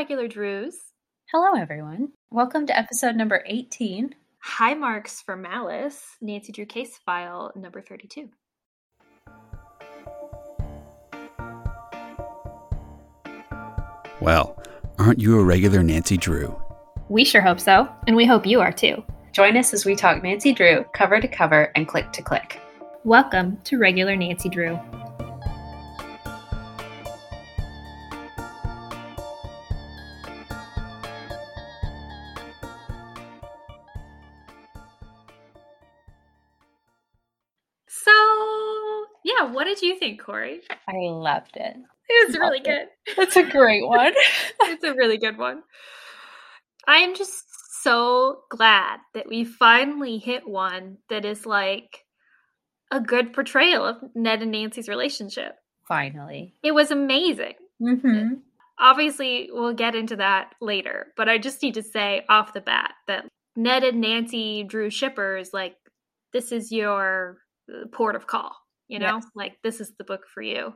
regular Drews. Hello, everyone. Welcome to episode number 18. High marks for Malice, Nancy Drew case file number 32. Well, aren't you a regular Nancy Drew? We sure hope so, and we hope you are too. Join us as we talk Nancy Drew cover to cover and click to click. Welcome to Regular Nancy Drew. Think, Corey? I loved it. It was really it. good. It's a great one. it's a really good one. I am just so glad that we finally hit one that is like a good portrayal of Ned and Nancy's relationship. Finally. It was amazing. Mm-hmm. Obviously, we'll get into that later, but I just need to say off the bat that Ned and Nancy Drew shippers like this is your uh, port of call, you know? Yes. Like this is the book for you.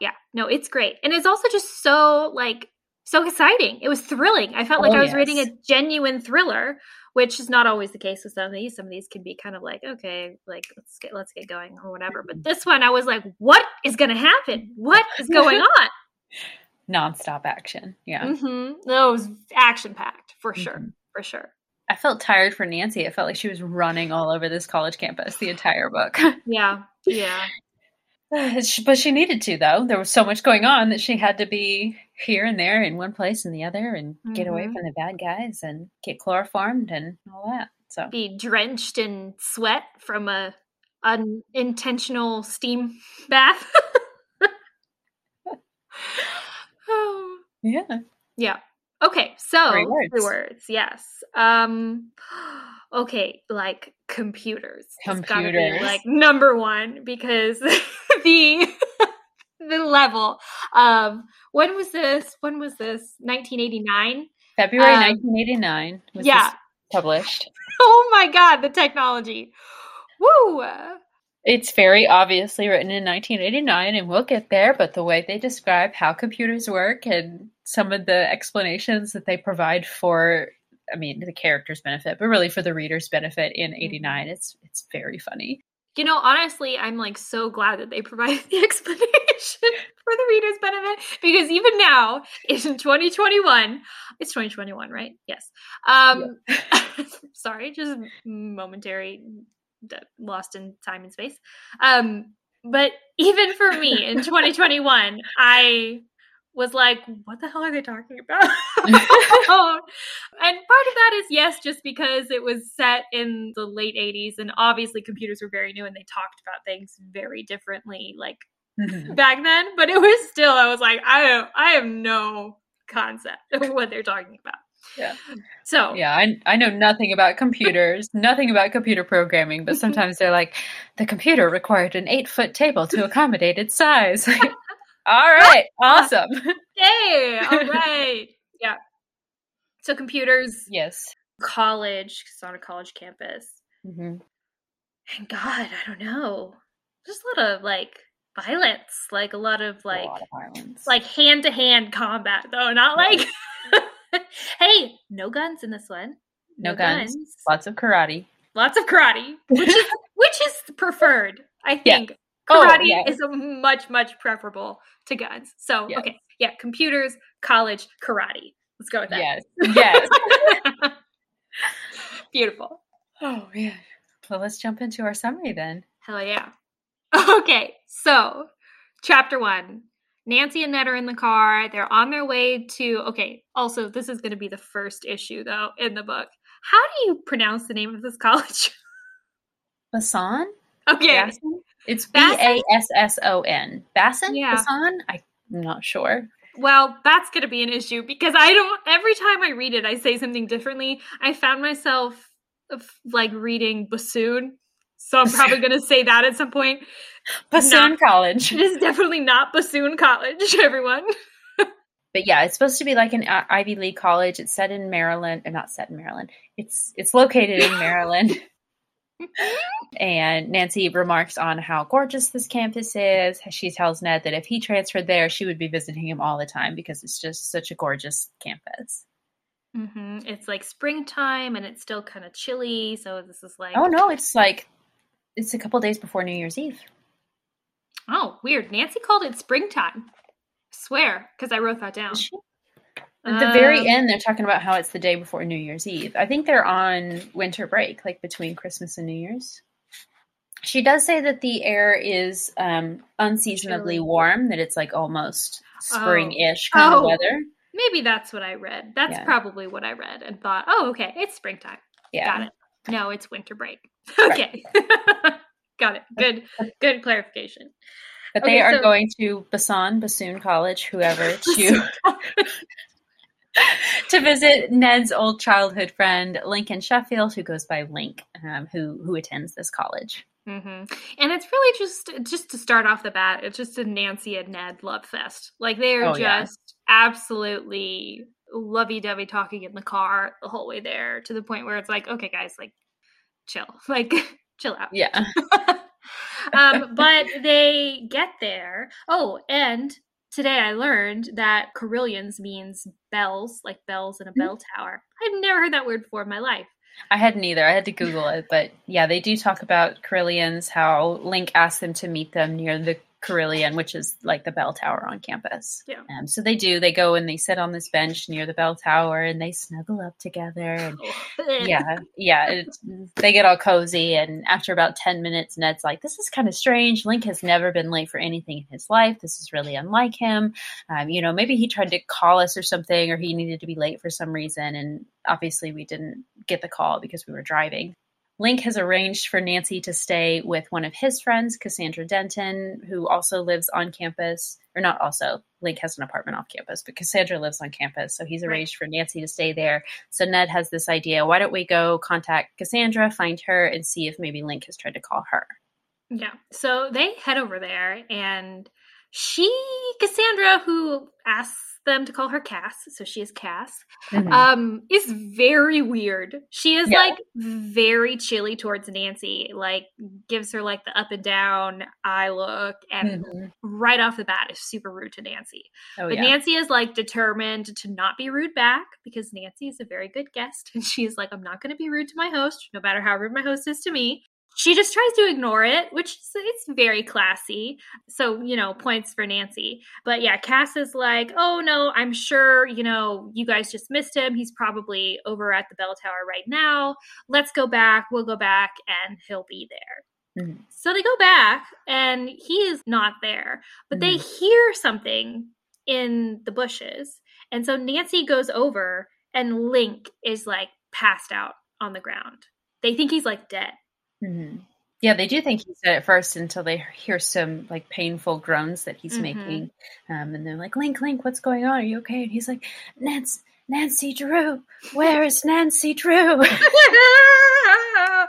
Yeah. No, it's great. And it's also just so like so exciting. It was thrilling. I felt like Oh, I was reading a genuine thriller, which is not always the case with some of these. Some of these can be kind of like, okay, like let's get let's get going or whatever. But this one I was like, what is going to happen? What is going on? Nonstop action. Yeah. mm-hmm. No, it was action packed for sure, Mhm. for sure. I felt tired for Nancy. It felt like she was running all over this college campus the entire book. Yeah, yeah, but she needed to, though. There was so much going on that she had to be here and there in one place and the other and get away Mhm. from the bad guys and get chloroformed and all that. So, be drenched in sweat from a unintentional steam bath. Oh. yeah. yeah. Okay, so Three words. three words, yes. Um okay, computers. Computers. like number one because the the level of when was this? When was this? 1989? February Um, 1989 was yeah. this published. Oh my god, the technology. Woo! It's very obviously written in 1989, and we'll get there. But the way they describe how computers work and some of the explanations that they provide for, I mean, the characters' benefit, but really for the reader's benefit in Mm-hmm. 89, it's it's very funny. You know, honestly, I'm like so glad that they provided the explanation for the reader's benefit because even now, in 2021, it's 2021, right? Yes. Um, sorry, just momentary lost in time and space. Um, but even for me in 2021, I was like, what the hell are they talking about? and part of that is yes, just because it was set in the late 80s and obviously computers were very new and they talked about things very differently like Mhm. back then, but it was still I was like, I have, I have no concept of what they're talking about. Yeah. So Yeah, I, I know nothing about computers, nothing about computer programming, but sometimes they're like, the computer required an eight foot table to accommodate its size. All right, awesome. Yay! All right. yeah. So computers, yes. college, it's on a college campus. hmm And God, I don't know. Just a lot of like violence, like a lot of like lot of violence. like hand to hand combat though, not like Hey, no guns in this one. no, guns, lots of karate. Lots of karate, which is which is preferred. I Yeah. Oh, karate yeah. is a much much preferable to guns. So Yes. okay, yeah, computers, college, karate. Let's go with that. Yes, yes. Beautiful. oh yeah. Well, let's jump into our summary then. Hell yeah. Okay, so chapter one. Nancy and Ned are in the car. They're on their way to. Okay, also, this is going to be the first issue, though, in the book. How do you pronounce the name of this college? Bason. okay. Basson? It's Basson? A S S O N. Basson. Yeah. Basson. I'm not sure. Well, that's going to be an issue because I don't. Every time I read it, I say something differently. I found myself uh, like reading bassoon. So I'm probably going to say that at some point. Bassoon Not- College. It is definitely not bassoon college, everyone. But yeah, it's supposed to be like an Ivy League college. It's set in Maryland, or not set in Maryland. It's it's located in Maryland. And Nancy remarks on how gorgeous this campus is. She tells Ned that if he transferred there, she would be visiting him all the time because it's just such a gorgeous campus. Mm-hmm. It's like springtime and it's still kind of chilly. So this is like, Oh no, it's like it's a couple days before New Year's Eve. oh, weird. Nancy called it springtime. swear, because I wrote that down. She? At the very Um, end, they're talking about how it's the day before New Year's Eve. I think they're on winter break, like between Christmas and New Year's. She does say that the air is um, unseasonably warm, that it's like almost spring-ish kind Oh. of weather. Maybe that's what I read. That's Yeah. probably what I read and thought, oh, okay, it's springtime. Yeah. Got it. No, it's winter break. Okay. Got it. Good good clarification. But Okay, they are so- going to Bassan, Bassoon College, whoever, to to visit Ned's old childhood friend Lincoln Sheffield, who goes by Link, um, who who attends this college. hmm And it's really just just to start off the bat, it's just a Nancy and Ned love fest. Like they are Oh, yeah. just absolutely lovey-dovey talking in the car the whole way there to the point where it's like, okay, guys, like chill, like chill out. Yeah, um, but they get there. Oh, and today I learned that Carillions means bells, like bells in a mm-hmm. bell tower. I've never heard that word before in my life. I hadn't either. I had to Google it, but yeah, they do talk about Carillions. How Link asked them to meet them near the Carillion, which is like the bell tower on campus. Yeah. Um, so they do. They go and they sit on this bench near the bell tower, and they snuggle up together. And yeah, yeah, it, they get all cozy. And after about 10 minutes, Ned's like, This is kind of strange. Link has never been late for anything in his life. This is really unlike him. Um, you know, maybe he tried to call us or something, or he needed to be late for some reason. And obviously, we didn't get the call because we were driving. Link has arranged for Nancy to stay with one of his friends, Cassandra Denton, who also lives on campus. Or not also, Link has an apartment off campus, but Cassandra lives on campus. So he's Right. arranged for Nancy to stay there. So Ned has this idea why don't we go contact Cassandra, find her, and see if maybe Link has tried to call her? Yeah. So they head over there and she Cassandra who asks them to call her Cass, so she is Cass, um is very weird. She is Yeah. like very chilly towards Nancy, like gives her like the up and down eye look and Mhm. right off the bat is super rude to Nancy. Oh, But yeah. Nancy is like determined to not be rude back because Nancy is a very good guest. And she is like, I'm not going to be rude to my host, no matter how rude my host is to me. She just tries to ignore it, which is it's very classy. So, you know, points for Nancy. But yeah, Cass is like, oh no, I'm sure, you know, you guys just missed him. He's probably over at the bell tower right now. Let's go back. We'll go back and he'll be there. Mhm. So they go back and he is not there, but they Mm-hmm. hear something in the bushes. And so Nancy goes over and Link is like passed out on the ground. They think he's like dead. Mhm. Yeah, they do think he's dead at first until they hear some like painful groans that he's Mhm. making. Um, and they're like, Link, Link, what's going on? Are you okay? And he's like, Nancy, Nancy Drew, where is Nancy Drew?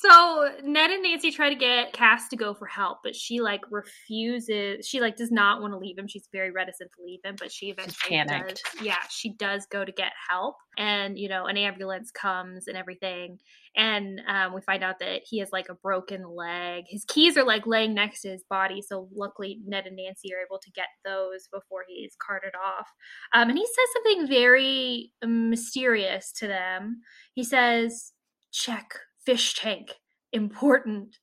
so Ned and Nancy try to get Cass to go for help, but she like refuses. She like does not want to leave him. She's very reticent to leave him, but she eventually does. Yeah, she does go to get help, and you know an ambulance comes and everything, and um, we find out that he has like a broken leg. His keys are like laying next to his body, so luckily Ned and Nancy are able to get those before he's carted off. Um, and he says something very mysterious to them. He says, check fish tank. Important.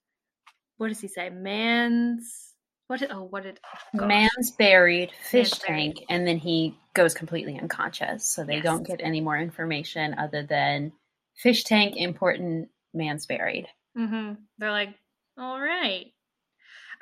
What does he say? Man's. What did. Oh, what did. oh. Man's buried, fish Man's buried. tank, and then he goes completely unconscious. So they Yes. don't get any more information other than fish tank, important, man's buried. hmm They're like, all right.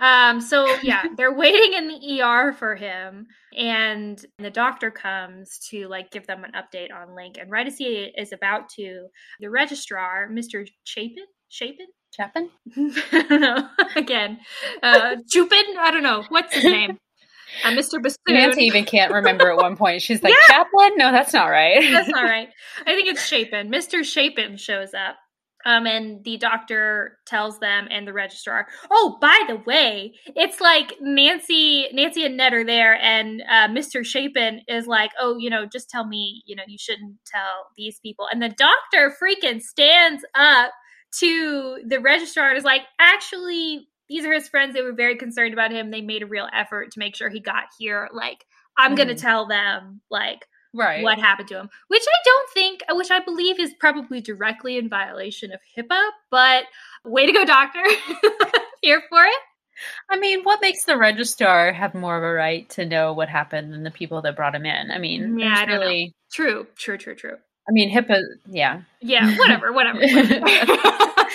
Um, so yeah, they're waiting in the ER for him, and the doctor comes to like give them an update on Link. And right as he is about to, the registrar, Mr. Chapin, Chapin, Chapin? I don't know. Again, uh, Chupin. I don't know what's his name. Uh, Mr. Bassoon. Nancy even can't remember at one point. She's like, Yeah. Chaplin? No, that's not right. That's not right. I think it's Chapin. Mr. Chapin shows up. Um, and the doctor tells them and the registrar, oh, by the way, it's like Nancy, Nancy and Ned are there, and uh, Mr. Chapin is like, oh, you know, just tell me, you know, you shouldn't tell these people. And the doctor freaking stands up to the registrar and is like, actually, these are his friends. They were very concerned about him. They made a real effort to make sure he got here. Like, I'm going to Mhm. tell them, like, Right. what happened to him, which I don't think, which I believe is probably directly in violation of HIPAA, but way to go, doctor. Here for it. I mean, what makes the registrar have more of a right to know what happened than the people that brought him in? I mean, Yeah, I don't know. really. True, true, true, true. I mean, HIPAA. Yeah. Yeah, whatever, whatever. whatever.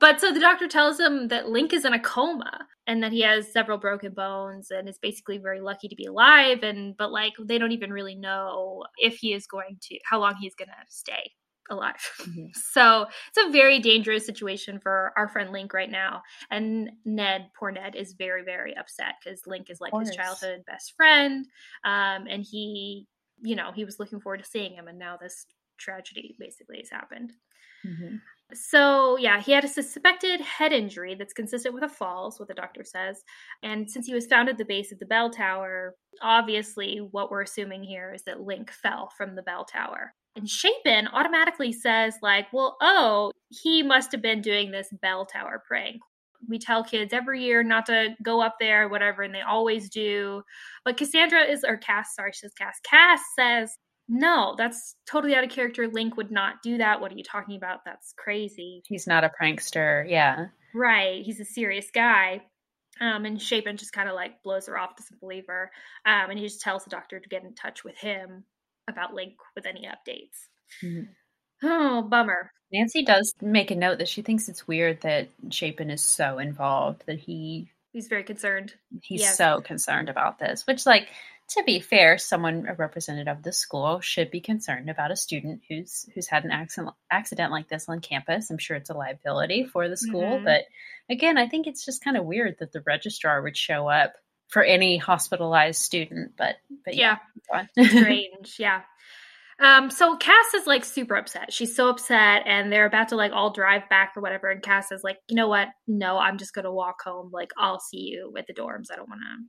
but so the doctor tells him that Link is in a coma and that he has several broken bones and is basically very lucky to be alive. And but like they don't even really know if he is going to how long he's going to stay alive. Mhm. So it's a very dangerous situation for our friend Link right now. And Ned, poor Ned, is very very upset because Link is like his childhood best friend, um, and he, you know, he was looking forward to seeing him, and now this tragedy basically has happened. Mhm. So, yeah, he had a suspected head injury that's consistent with a fall, is what the doctor says. And since he was found at the base of the bell tower, obviously what we're assuming here is that Link fell from the bell tower. And Chapin automatically says, like, well, oh, he must have been doing this bell tower prank. We tell kids every year not to go up there, whatever, and they always do. But Cassandra is, or Cass, sorry, she says Cass. Cass says, no, that's totally out of character. Link would not do that. What are you talking about? That's crazy. He's not a prankster. Yeah. Right. He's a serious guy. Um, and Chapin just kind of like blows her off, doesn't believe her. Um, and he just tells the doctor to get in touch with him about Link with any updates. Mhm. Oh, bummer. Nancy does make a note that she thinks it's weird that Chapin is so involved that he He's very concerned. he's Yes. so concerned about this. Which, like, to be fair, someone a representative of the school should be concerned about a student who's who's had an accident accident like this on campus. I'm sure it's a liability for the school, Mhm. but again, I think it's just kind of weird that the registrar would show up for any hospitalized student. But but Yeah. yeah, strange yeah um so cass is like super upset she's so upset and they're about to like all drive back or whatever and cass is like you know what no i'm just gonna walk home like i'll see you at the dorms i don't want to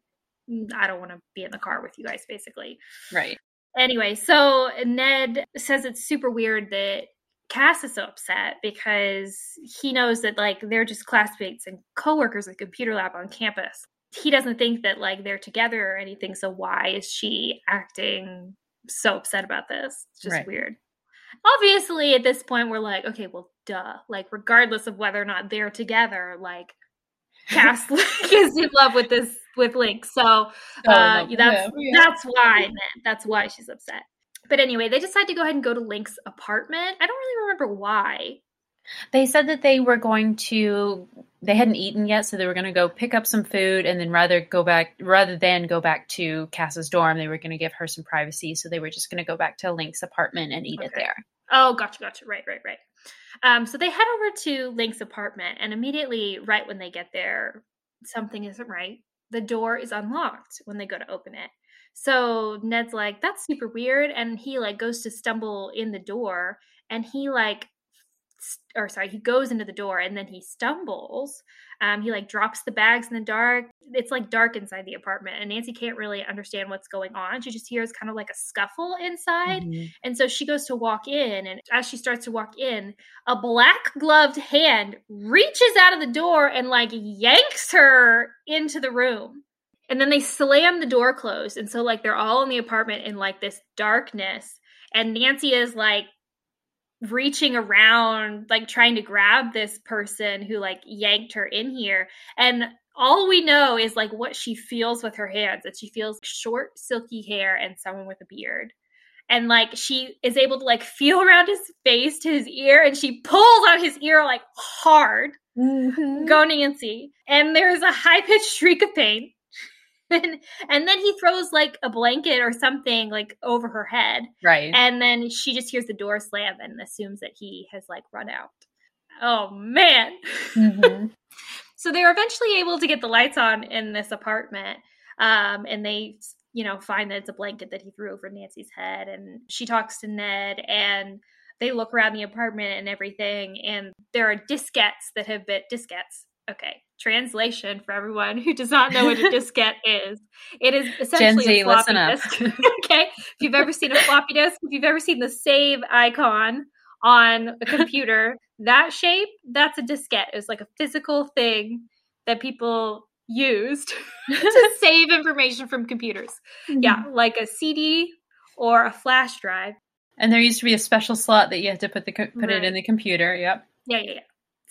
Mm, i don't want to be in the car with you guys basically. Right. anyway so ned says it's super weird that cass is so upset because he knows that like they're just classmates and coworkers at the computer lab on campus. He doesn't think that like they're together or anything so why is she acting so upset about this? It's just Right. weird. Obviously at this point we're like okay well duh. Like regardless of whether or not they're together like cass is in love with this with link so uh, no, that's yeah. that's why man. that's why she's upset but anyway they decide to go ahead and go to link's apartment i don't really remember why They said that they were going to they hadn't eaten yet, so they were going to go pick up some food and then rather go back rather than go back to Cass's dorm, they were going to give her some privacy, so they were just going to go back to Link's apartment and eat it there. Oh, gotcha, gotcha. Right, right, right. Um, so they head over to Link's apartment, and immediately, right when they get there, something isn't right. The door is unlocked when they go to open it. So Ned's like, "That's super weird," and he like goes to stumble in the door, and he like, or sorry, he goes into the door, and then he stumbles. Um, he like drops the bags in the dark. It's like dark inside the apartment, and Nancy can't really understand what's going on. She just hears kind of like a scuffle inside. Mhm. And so she goes to walk in, and as she starts to walk in, a black gloved hand reaches out of the door and like yanks her into the room. And then they slam the door closed. And so, like, they're all in the apartment in like this darkness. And Nancy is like reaching around, like trying to grab this person who like yanked her in here. And all we know is like what she feels with her hands that she feels short, silky hair and someone with a beard. And like she is able to like feel around his face to his ear and she pulls on his ear like hard mm-hmm. go nancy and there's a high-pitched shriek of pain and, and then he throws like a blanket or something like over her head Right. and then she just hears the door slam and assumes that he has like run out oh man Mhm. so they're eventually able to get the lights on in this apartment um, and they you know find that it's a blanket that he threw over nancy's head and she talks to ned and they look around the apartment and everything and there are diskettes that have been diskettes okay translation for everyone who does not know what a diskette is it is essentially Z, a floppy disk okay if you've ever seen a floppy disk if you've ever seen the save icon on a computer. that shape, that's a diskette. It's like a physical thing that people used to save information from computers. Yeah, mm-hmm. like a CD or a flash drive. And there used to be a special slot that you had to put the co- put it in the computer. Yep. Yeah, yeah, yeah.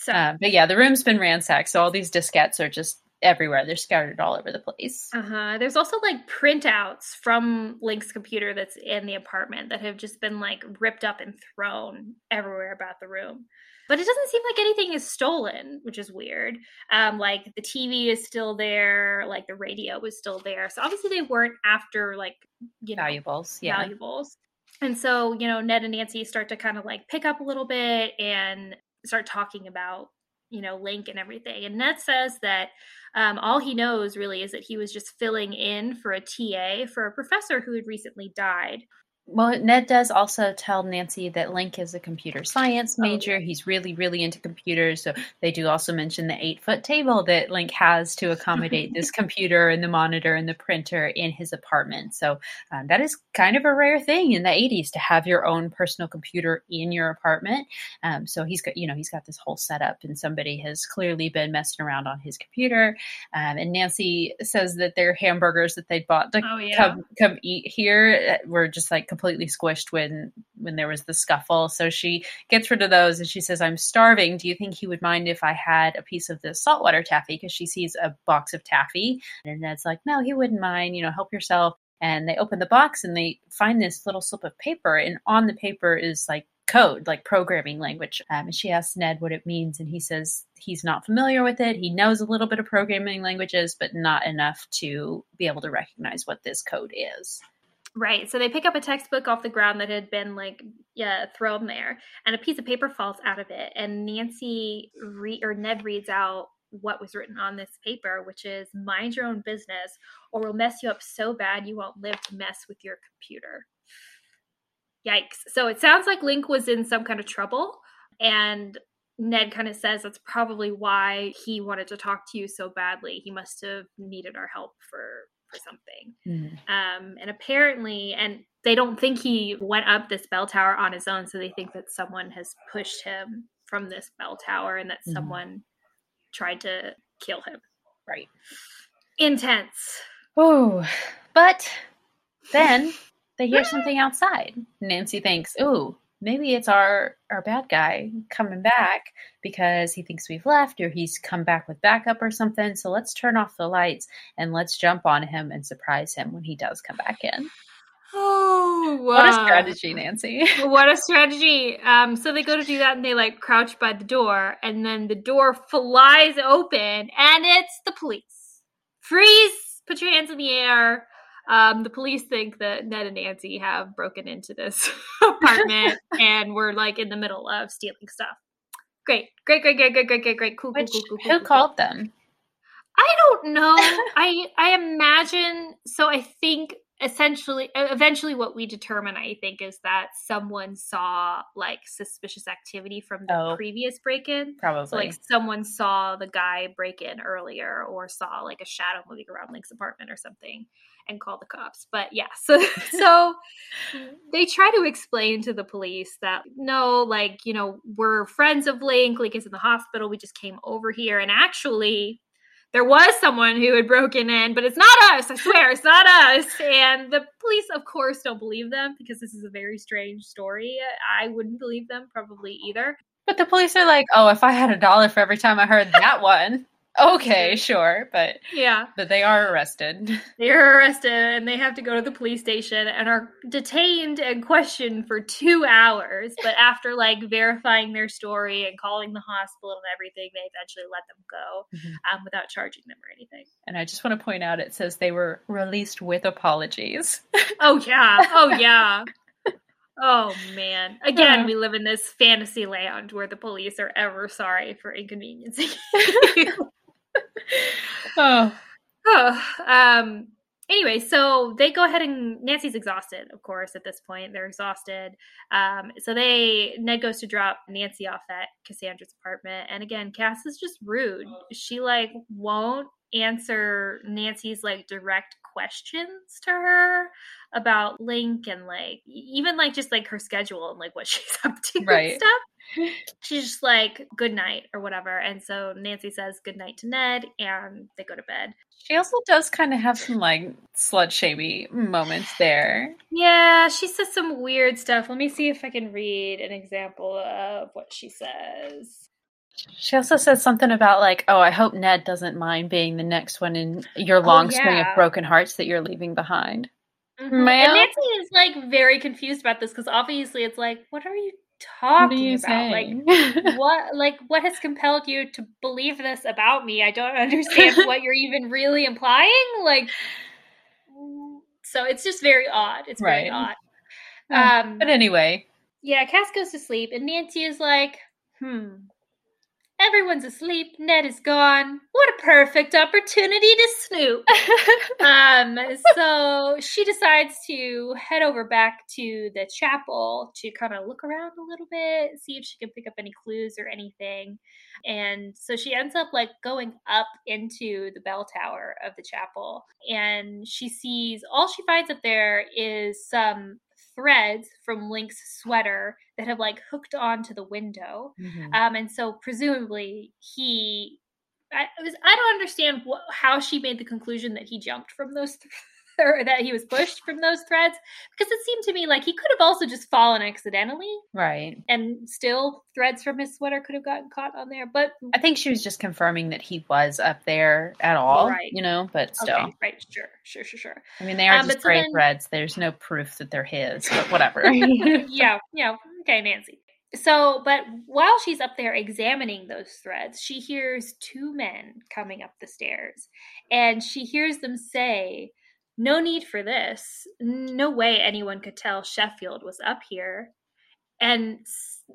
So, Uh, but yeah, the room's been ransacked, so all these diskettes are just everywhere. They're scattered all over the place. uh-huh. There's also like printouts from Link's computer that's in the apartment that have just been like ripped up and thrown everywhere about the room. But it doesn't seem like anything is stolen, which is weird. Um, like the TV is still there, like the radio was still there. So obviously they weren't after like you know Valuables. Yeah. valuables. And so, you know, Ned and Nancy start to kind of like pick up a little bit and start talking about, you know, Link and everything. And Ned says that um, all he knows really is that he was just filling in for a TA for a professor who had recently died. Well, Ned does also tell Nancy that Link is a computer science Oh, major. He's really, really into computers. So they do also mention the eight foot table that Link has to accommodate this computer and the monitor and the printer in his apartment. So um, that is kind of a rare thing in the 80s to have your own personal computer in your apartment. Um, so he's got, you know, he's got this whole setup, and somebody has clearly been messing around on his computer. Um, and Nancy says that their hamburgers that they bought to Oh, yeah. come come eat here uh, were just like completely squished when when there was the scuffle. So she gets rid of those and she says i'm starving. Do you think he would mind if i had a piece of this saltwater taffy? Because she sees a box of taffy and ned's like no he wouldn't mind. You know help yourself. And they open the box and they find this little slip of paper and on the paper is like code like programming language. Um, and she asks ned what it means and he says he's not familiar with it. He knows a little bit of programming languages but not enough to be able to recognize what this code is Right. So they pick up a textbook off the ground that had been like yeah thrown there, and a piece of paper falls out of it. And Nancy re- or Ned reads out what was written on this paper, which is "Mind your own business, or we'll mess you up so bad you won't live to mess with your computer." Yikes! So it sounds like Link was in some kind of trouble, and Ned kind of says that's probably why he wanted to talk to you so badly. He must have needed our help for for something. Um, and apparently and they don't think he went up this bell tower on his own so they think that someone has pushed him from this bell tower and that Mhm. someone tried to kill him. Right. Intense. Oh but then they hear something outside. Nancy thinks ooh maybe it's our our bad guy coming back because he thinks we've left or he's come back with backup or something. So let's turn off the lights and let's jump on him and surprise him when he does come back in. Oh what a strategy nancy. What a strategy. Um so they go to do that and they like crouch by the door and then the door flies open and it's the police. Freeze! Put your hands in the air um, the police think that Ned and Nancy have broken into this apartment and we're like in the middle of stealing stuff. Great, great, great, great, great, great, great, great, cool, cool, Which, cool, cool, cool, who cool, called them I don't know. I I imagine so. I think essentially, eventually, what we determine, I think, is that someone saw like suspicious activity from the Oh. previous break-in. probably So, like, someone saw the guy break in earlier, or saw like a shadow moving around Link's apartment or something, and call the cops. But yeah, so so they try to explain to the police that no, like you know, we're friends of Link. Link is in the hospital. We just came over here, and actually, there was someone who had broken in, but it's not us. I swear, it's not us. And the police, of course, don't believe them because this is a very strange story. I wouldn't believe them probably either. But the police are like, oh, if I had a dollar for every time I heard that one, okay, sure. But Yeah. but they are arrested. They're arrested and they have to go to the police station and are detained and questioned for two hours. But after like verifying their story and calling the hospital and everything, they eventually let them go Mhm. um, without charging them or anything. And I just want to point out it says they were released with apologies. Oh, yeah. Oh, yeah. Oh, man. Again, Uh. we live in this fantasy land where the police are ever sorry for inconveniencing you. Oh. Oh, um anyway so they go ahead and nancy's exhausted of course at this point. They're exhausted. Um so they ned goes to drop nancy off at cassandra's apartment. And again cass is just rude. She like won't answer nancy's like direct questions to her about Link and like even like just like her schedule and like what she's up to Right. and stuff. She's just like good night or whatever. And so Nancy says good night to Ned and they go to bed. She also does kind of have some like slut shamey moments there. Yeah, she says some weird stuff. Let me see if I can read an example of what she says. She also says something about like, "Oh, I hope Ned doesn't mind being the next one in your long string yeah. of broken hearts that you're leaving behind." Mhm. And Nancy is like very confused about this because obviously it's like, what are you What are talking you about? Like what like what has compelled you to believe this about me? I don't understand what you're even really implying. Like so it's just very odd. It's very Right. odd. Um but anyway, yeah, Cass goes to sleep and Nancy is like, hmm. Everyone's asleep. Ned is gone. What a perfect opportunity to snoop. um, so she decides to head over back to the chapel to kind of look around a little bit, see if she can pick up any clues or anything. And so she ends up like going up into the bell tower of the chapel, and she sees all she finds up there is some threads from Link's sweater that have like hooked onto the window. Mhm. Um, and so presumably he, I, was, I don't understand how she made the conclusion that he jumped from those, th- or that he was pushed from those threads, because it seemed to me like he could have also just fallen accidentally, right. and still threads from his sweater could have gotten caught on there. But I think she was just confirming that he was up there at all, Right. you know. But still, okay, right, sure, sure, sure, sure. I mean, they are Um, just so then- threads. There's no proof that they're his, but whatever. yeah, yeah. Okay, Nancy. So, but while she's up there examining those threads, she hears two men coming up the stairs and she hears them say, No need for this. No way anyone could tell Sheffield was up here. And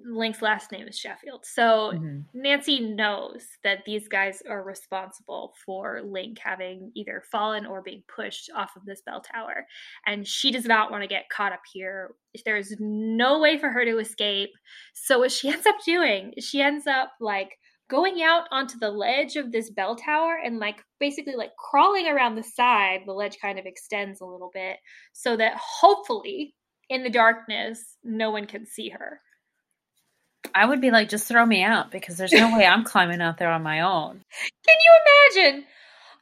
Link's last name is Sheffield. So Mhm. Nancy knows that these guys are responsible for Link having either fallen or being pushed off of this bell tower. And she does not want to get caught up here. There's no way for her to escape. So, what she ends up doing, is she ends up like going out onto the ledge of this bell tower and like basically like crawling around the side. The ledge kind of extends a little bit so that hopefully in the darkness, no one can see her. I would be like, just throw me out because there's no way I'm climbing out there on my own. Can you imagine?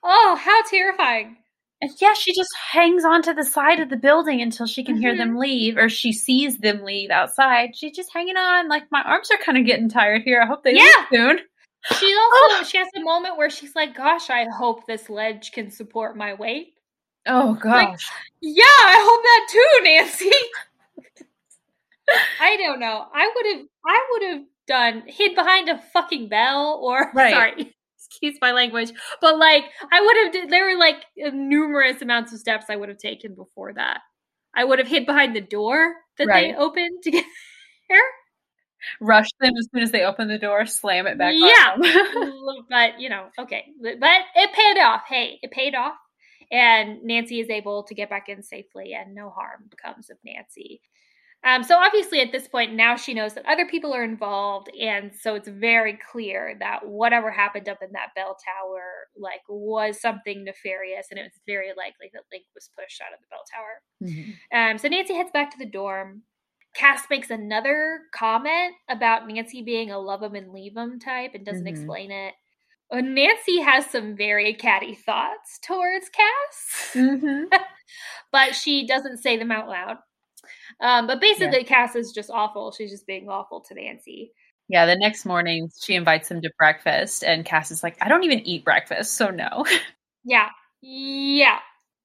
Oh, how terrifying. And yeah, she just hangs onto the side of the building until she can hear them mm-hmm. leave, or she sees them leave outside. She's just hanging on. Like my arms are kind of getting tired here. I hope they Yeah. leave soon. She oh. also she has a moment where she's like, "Gosh, I hope this ledge can support my weight." Oh gosh. Yeah, I hope that too, Nancy. I don't know. I would have I would have done hid behind a fucking bell or Right. sorry. Excuse my language, but like I would have. did- There were like numerous amounts of steps I would have taken before that. I would have hid behind the door that Right. they opened to get there. Rush them as soon as they open the door, slam it back Yeah. on them. but you know, okay, but it paid off. Hey, it paid off, and Nancy is able to get back in safely, and no harm comes of Nancy. Um, so obviously, at this point, now she knows that other people are involved, and so it's very clear that whatever happened up in that bell tower, like, was something nefarious, and it was very likely that Link was pushed out of the bell tower. Mhm. Um, so Nancy heads back to the dorm. Cass makes another comment about Nancy being a love 'em and leave 'em type and doesn't Mhm. explain it. Nancy has some very catty thoughts towards Cass, Mhm. but she doesn't say them out loud. Um, but basically, Cass is just awful. She's just being awful to Nancy. Yeah, the next morning she invites him to breakfast, and Cass is like, I don't even eat breakfast, so no. Yeah, yeah.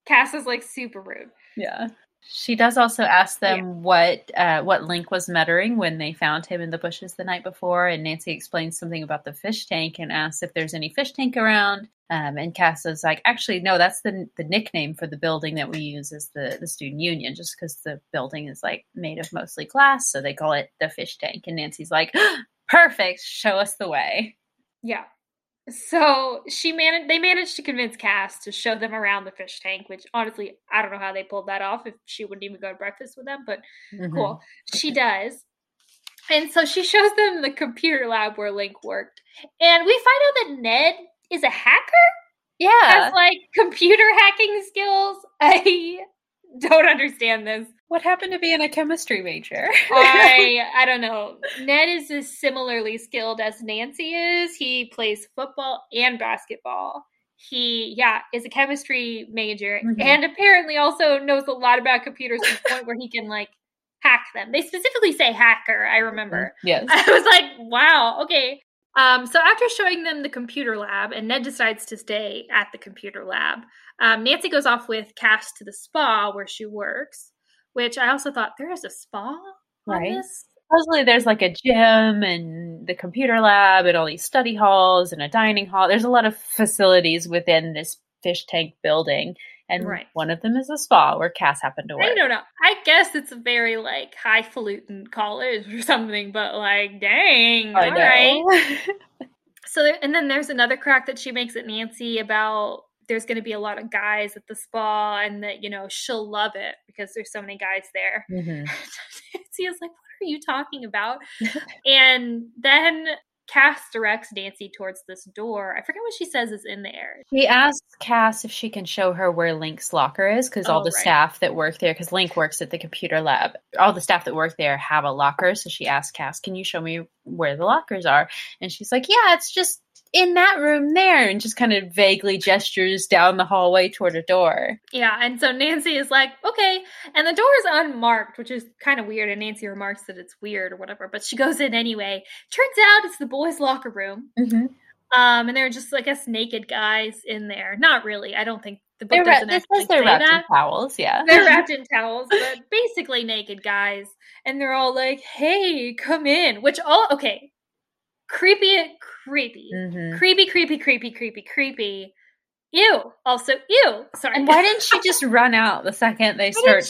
Cass is like super rude. yeah. She does also ask them what uh, what Link was muttering when they found him in the bushes the night before, and Nancy explains something about the fish tank and asks if there's any fish tank around. Um, and Cass is like, actually, no, that's the the nickname for the building that we use as the the student union, just because the building is like made of mostly glass, so they call it the fish tank. And Nancy's like, perfect, show us the way. Yeah. So she managed. They managed to convince Cass to show them around the fish tank, which honestly, I don't know how they pulled that off. If she wouldn't even go to breakfast with them, but Mm-hmm. cool, she does. And so she shows them the computer lab where Link worked, and we find out that Ned is a hacker. Yeah. Has like computer hacking skills. I don't understand this. What happened to being a chemistry major? I I don't know. Ned is as similarly skilled as Nancy is. He plays football and basketball. He yeah is a chemistry major Mhm. and apparently also knows a lot about computers to the point where he can like hack them. They specifically say hacker. I remember. yes. I was like, wow, okay. Um, so after showing them the computer lab, and Ned decides to stay at the computer lab, um, Nancy goes off with Cass to the spa where she works. Which I also thought there is a spa Right. this. Supposedly there's like a gym and the computer lab and all these study halls and a dining hall. There's a lot of facilities within this fish tank building. And Right. one of them is a spa where Cass happened to work. I don't know. I guess it's a very like highfalutin college or something, but like, dang, I all right. know. So, there, and then there's another crack that she makes at Nancy about there's going to be a lot of guys at the spa, and that you know she'll love it because there's so many guys there. Mhm. Nancy is like, "What are you talking about?" and then Cass directs Nancy towards this door. I forget what she says is in there. She asks Cass if she can show her where Link's locker is because all Oh, the right. staff that work there, because Link works at the computer lab, all the staff that work there have a locker. So she asks Cass, Can you show me where the lockers are? And she's like, Yeah, it's just in that room there. And just kind of vaguely gestures down the hallway toward a door. Yeah, and so Nancy is like, "Okay," and the door is unmarked, which is kind of weird. And Nancy remarks that it's weird or whatever, but she goes in anyway. Turns out it's the boys' locker room. Mm-hmm. Um, and there are just, I guess, naked guys in there. Not really. I don't think the book They're, doesn't it actually they're say wrapped that. in towels, yeah. They're wrapped in towels, but basically naked guys. And they're all like, hey, come in. Which all, okay. Creepy, creepy. Mhm. Creepy, creepy, creepy, creepy, creepy. Ew. Also, ew. Sorry. And why didn't she just run out the second they start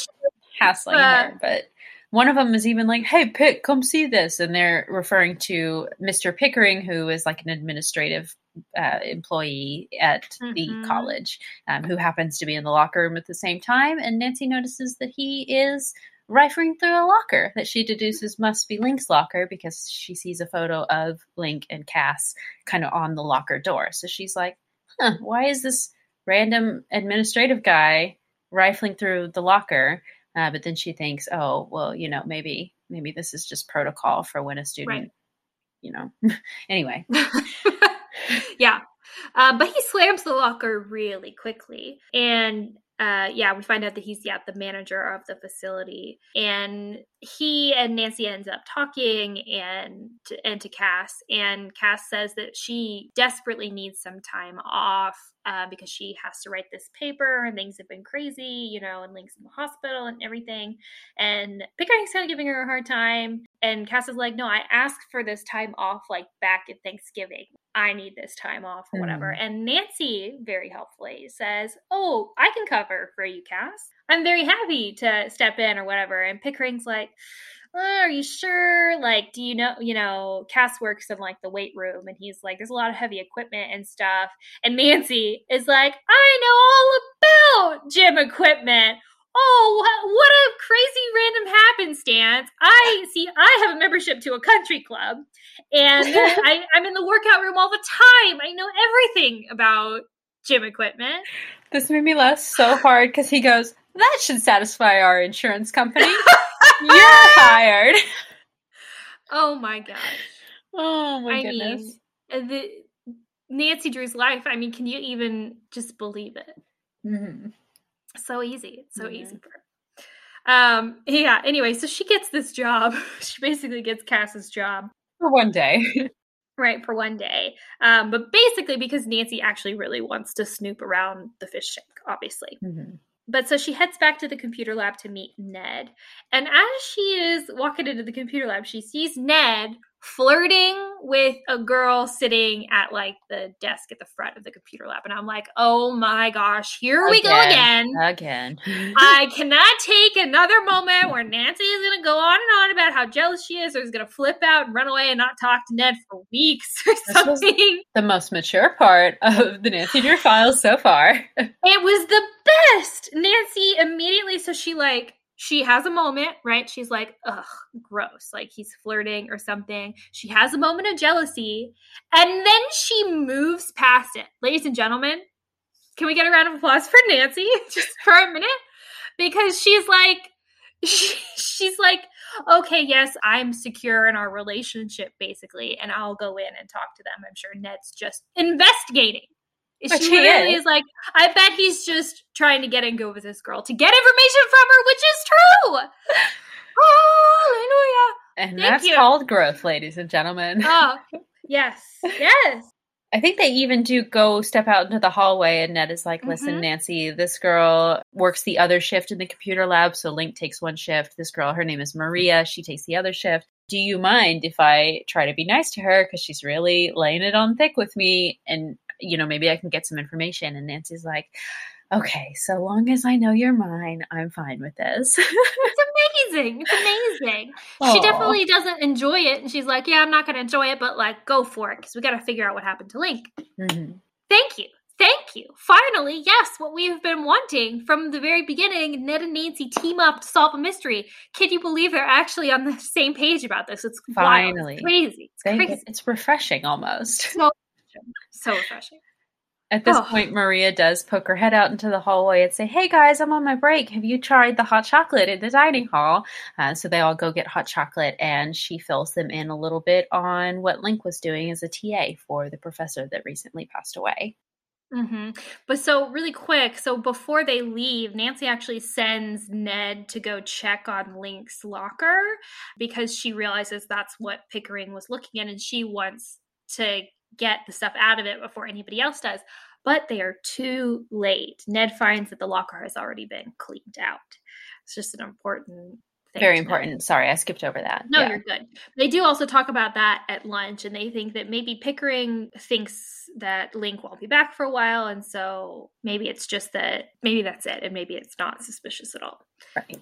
hassling uh, her? But one of them is even like, "Hey, Pick, come see this," and they're referring to Mr. Pickering, who is like an administrative uh, employee at the Mhm. college, um, who happens to be in the locker room at the same time. And Nancy notices that he is rifling through a locker that she deduces must be Link's locker because she sees a photo of Link and Cass kind of on the locker door. So she's like, huh, why is this random administrative guy rifling through the locker? Uh, but then she thinks, oh, well, you know, maybe maybe this is just protocol for when a student, Right. you know. anyway, yeah. Uh, but he slams the locker really quickly. And uh, yeah, we find out that he's, yeah, the manager of the facility. And he and Nancy ends up talking and to, and to Cass. And Cass says that she desperately needs some time off uh, because she has to write this paper and things have been crazy, you know, and Link's in the hospital and everything. And Pickering's kind of giving her a hard time. And Cass is like, no, I asked for this time off like back at Thanksgiving. I need this time off or whatever. And Nancy very helpfully says, Oh, I can cover for you, Cass. I'm very happy to step in or whatever. And Pickering's like, "Uh, Are you sure? Like, do you know, you know, Cass works in like the weight room and he's like, There's a lot of heavy equipment and stuff. And Nancy is like, I know all about gym equipment. Oh, what a crazy random happenstance. I see, I have a membership to a country club and I, I'm in the workout room all the time. I know everything about gym equipment. this made me laugh so hard because he goes, "That should satisfy our insurance company. You're hired." Oh my gosh. Oh my I goodness. mean, uh, the Nancy Drew's life. I mean, can you even just believe it? Mhm. So easy. It's so easy for her. Um, yeah, anyway, so she gets this job. she basically gets Cass's job. For one day. right for one day um, but basically because nancy actually really wants to snoop around the fish tank obviously Mhm. but so she heads back to the computer lab to meet ned and as she is walking into the computer lab she sees ned flirting with a girl sitting at like the desk at the front of the computer lab and i'm like oh my gosh here we go again Again. I cannot take another moment where Nancy is going to go on and on about how jealous she is or is going to flip out and run away and not talk to Ned for weeks or This was- something. the most mature part of the Nancy Drew files so far. It was the best. Nancy immediately, so she like, she has a moment, right? She's like, ugh, gross. Like he's flirting or something. She has a moment of jealousy and then she moves past it. Ladies and gentlemen, can we get a round of applause for Nancy just for a minute? because she's like she, she's like okay yes i'm secure in our relationship basically and i'll go in and talk to them i'm sure ned's just investigating Which she he literally is. is like i bet he's just trying to get and go with this girl to get information from her which is true hallelujah And Thank that's you. called growth, ladies and gentlemen. oh yes yes I think they even do go step out into the hallway, and Ned is like, Listen, Mhm. Nancy, this girl works the other shift in the computer lab. So Link takes one shift. This girl, her name is Maria. She takes the other shift. Do you mind if I try to be nice to her? Because she's really laying it on thick with me. And, you know, maybe I can get some information. And Nancy's like, Okay, so long as I know you're mine, I'm fine with this. it's amazing it's amazing she definitely doesn't enjoy it and she's like yeah i'm not going to enjoy it but like go for it because we got to figure out what happened to link Mhm. Thank you. Thank you. Finally, yes, what we have been wanting from the very beginning, Ned and Nancy team up to solve a mystery. Can you believe they're actually on the same page about this? It's wild. Finally. It's crazy. It's crazy. It's refreshing almost. So, so refreshing. At this Oh. point, Maria does poke her head out into the hallway and say, Hey guys, I'm on my break. Have you tried the hot chocolate in the dining hall? Uh, so they all go get hot chocolate, and she fills them in a little bit on what Link was doing as a TA for the professor that recently passed away. hmm But so really quick, so before they leave, Nancy actually sends Ned to go check on Link's locker because she realizes that's what Pickering was looking at, and she wants to get the stuff out of it before anybody else does. But they are too late. Ned finds that the locker has already been cleaned out. It's just an important thing. Very to know. important. Sorry, I skipped over that. No, Yeah. you're good. They do also talk about that at lunch, and they think that maybe Pickering thinks that Link won't be back for a while, and so maybe it's just that maybe that's it, and maybe it's not suspicious at all. Right.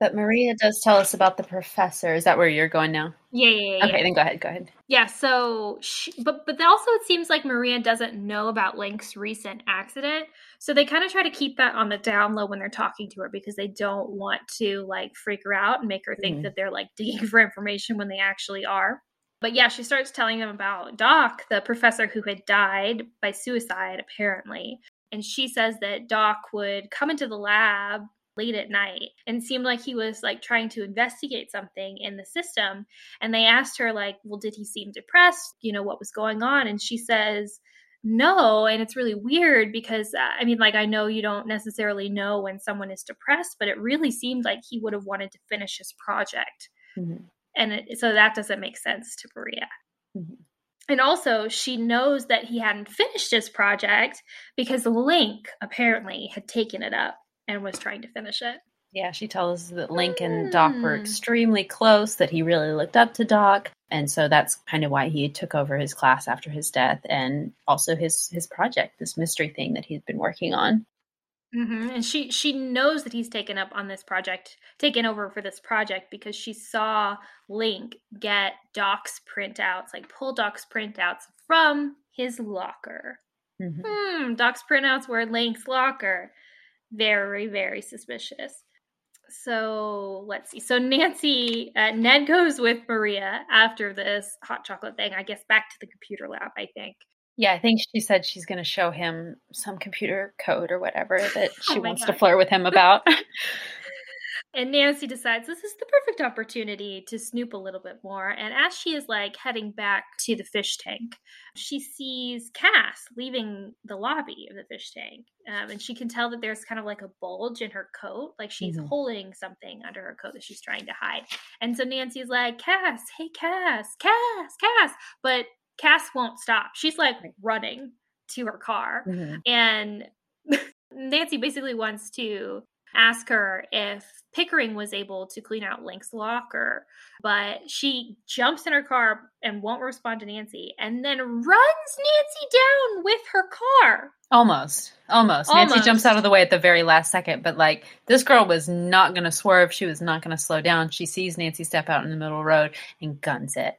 But Maria does tell us about the professor. Is that where you're going now? Yeah, yeah, yeah. Okay, then go ahead. Go ahead. Yeah, so she, but but also it seems like Maria doesn't know about Link's recent accident. So they kind of try to keep that on the down low when they're talking to her because they don't want to like freak her out and make her think Mhm. that they're like digging for information when they actually are. But yeah, she starts telling them about Doc, the professor who had died by suicide apparently. And she says that Doc would come into the lab late at night and seemed like he was like trying to investigate something in the system. And they asked her like well did he seem depressed? You know what was going on? And she says no. And it's really weird because uh, i mean like i know you don't necessarily know when someone is depressed but it really seemed like he would have wanted to finish his project. Mhm. and it, so that doesn't make sense to maria. Mhm. and also she knows that he hadn't finished his project because link apparently had taken it up and was trying to finish it Yeah, she tells us that Link and Doc were Hmm. extremely close, that he really looked up to Doc, and so that's kind of why he took over his class after his death, and also his his project, this mystery thing that he's been working on. hmm And she she knows that he's taken up on this project, taken over for this project because she saw Link get Doc's printouts, like pull Doc's printouts from his locker. Mhm. Hmm, Doc's printouts were Link's locker. Very very suspicious. So let's see. So Nancy, uh, Ned goes with Maria after this hot chocolate thing. I guess back to the computer lab. I think. Yeah, I think she said she's going to show him some computer code or whatever that she Oh wants to flirt with him about. And Nancy decides this is the perfect opportunity to snoop a little bit more. And as she is like heading back to the fish tank, she sees Cass leaving the lobby of the fish tank. Um, and she can tell that there's kind of like a bulge in her coat, like she's Mhm. holding something under her coat that she's trying to hide. And so Nancy's like, Cass, hey, Cass, Cass, Cass. But Cass won't stop. She's like running to her car. Mhm. And Nancy basically wants to ask her if Pickering was able to clean out Link's locker, but she jumps in her car and won't respond to Nancy and then runs Nancy down with her car. Almost. Almost. Nancy jumps out of the way at the very last second, but like this girl was not going to swerve. She was not going to slow down. She sees Nancy step out in the middle of the road and guns it.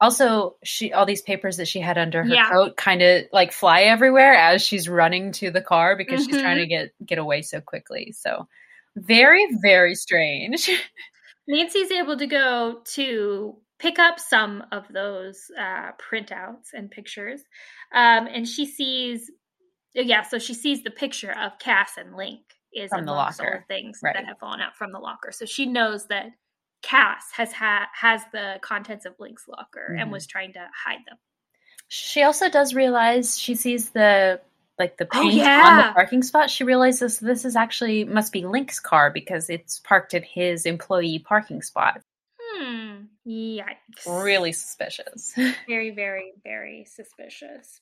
Also, she all these papers that she had under her Yeah. coat kind of like fly everywhere as she's running to the car because she's trying Mhm. to get get away so quickly. So very very strange. Nancy's able to go to pick up some of those uh, printouts and pictures. Um, and she sees, yeah, so she sees the picture of Cass and Link is From the locker. things Right. that have fallen out from the locker. So she knows that Cass has had has the contents of Link's locker and Mhm. was trying to hide them. She also does realize she sees the like the Oh, paint on the parking spot. She realizes this is actually must be Link's car because it's parked in his employee parking spot. Hmm. Yikes. Really suspicious. very, very, very suspicious.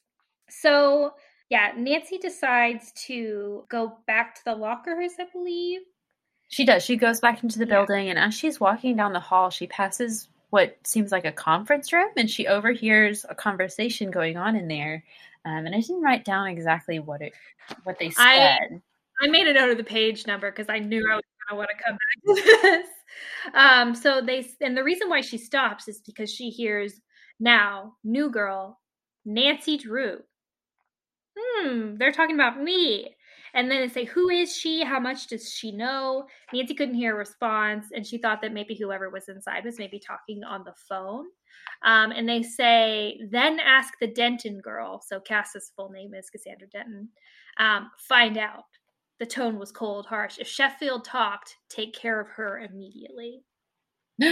So yeah, Nancy decides to go back to the lockers, I believe. She does. She goes back into the Yeah. building, and as she's walking down the hall, she passes what seems like a conference room, and she overhears a conversation going on in there. Um, and I didn't write down exactly what it what they I- said. I made a note of the page number because I knew I was going to want to come back to this. Um, so they, and the reason why she stops is because she hears now, new girl, Nancy Drew. Hmm, they're talking about me. And then they say, Who is she? How much does she know? Nancy couldn't hear a response, and she thought that maybe whoever was inside was maybe talking on the phone. Um, and they say, Then ask the Denton girl. So Cass's full name is Cassandra Denton. Um, find out. The tone was cold, harsh. If Sheffield talked, take care of her immediately.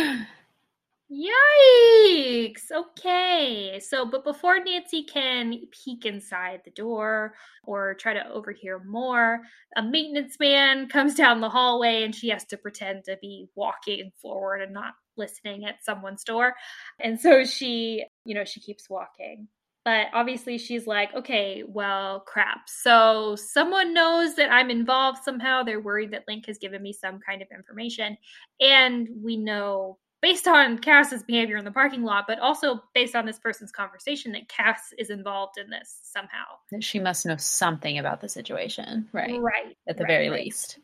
Yikes! Okay. So, but before Nancy can peek inside the door or try to overhear more, a maintenance man comes down the hallway and she has to pretend to be walking forward and not listening at someone's door. And so she, you know, she keeps walking. But obviously, she's like, okay, well, crap. So someone knows that I'm involved somehow. They're worried that Link has given me some kind of information. And we know, based on Cass's behavior in the parking lot, but also based on this person's conversation, that Cass is involved in this somehow. That she must know something about the situation, right? Right. At the right, very right. least.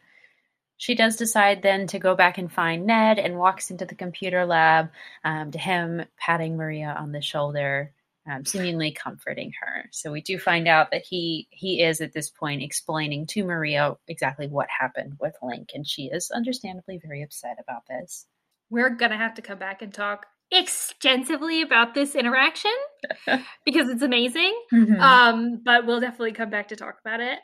She does decide then to go back and find Ned and walks into the computer lab um, to him patting Maria on the shoulder, um, seemingly comforting her. So we do find out that he he is at this point explaining to Maria exactly what happened with Link, and she is understandably very upset about this. We're going to have to come back and talk extensively about this interaction because it's amazing. Mhm. Um, but we'll definitely come back to talk about it.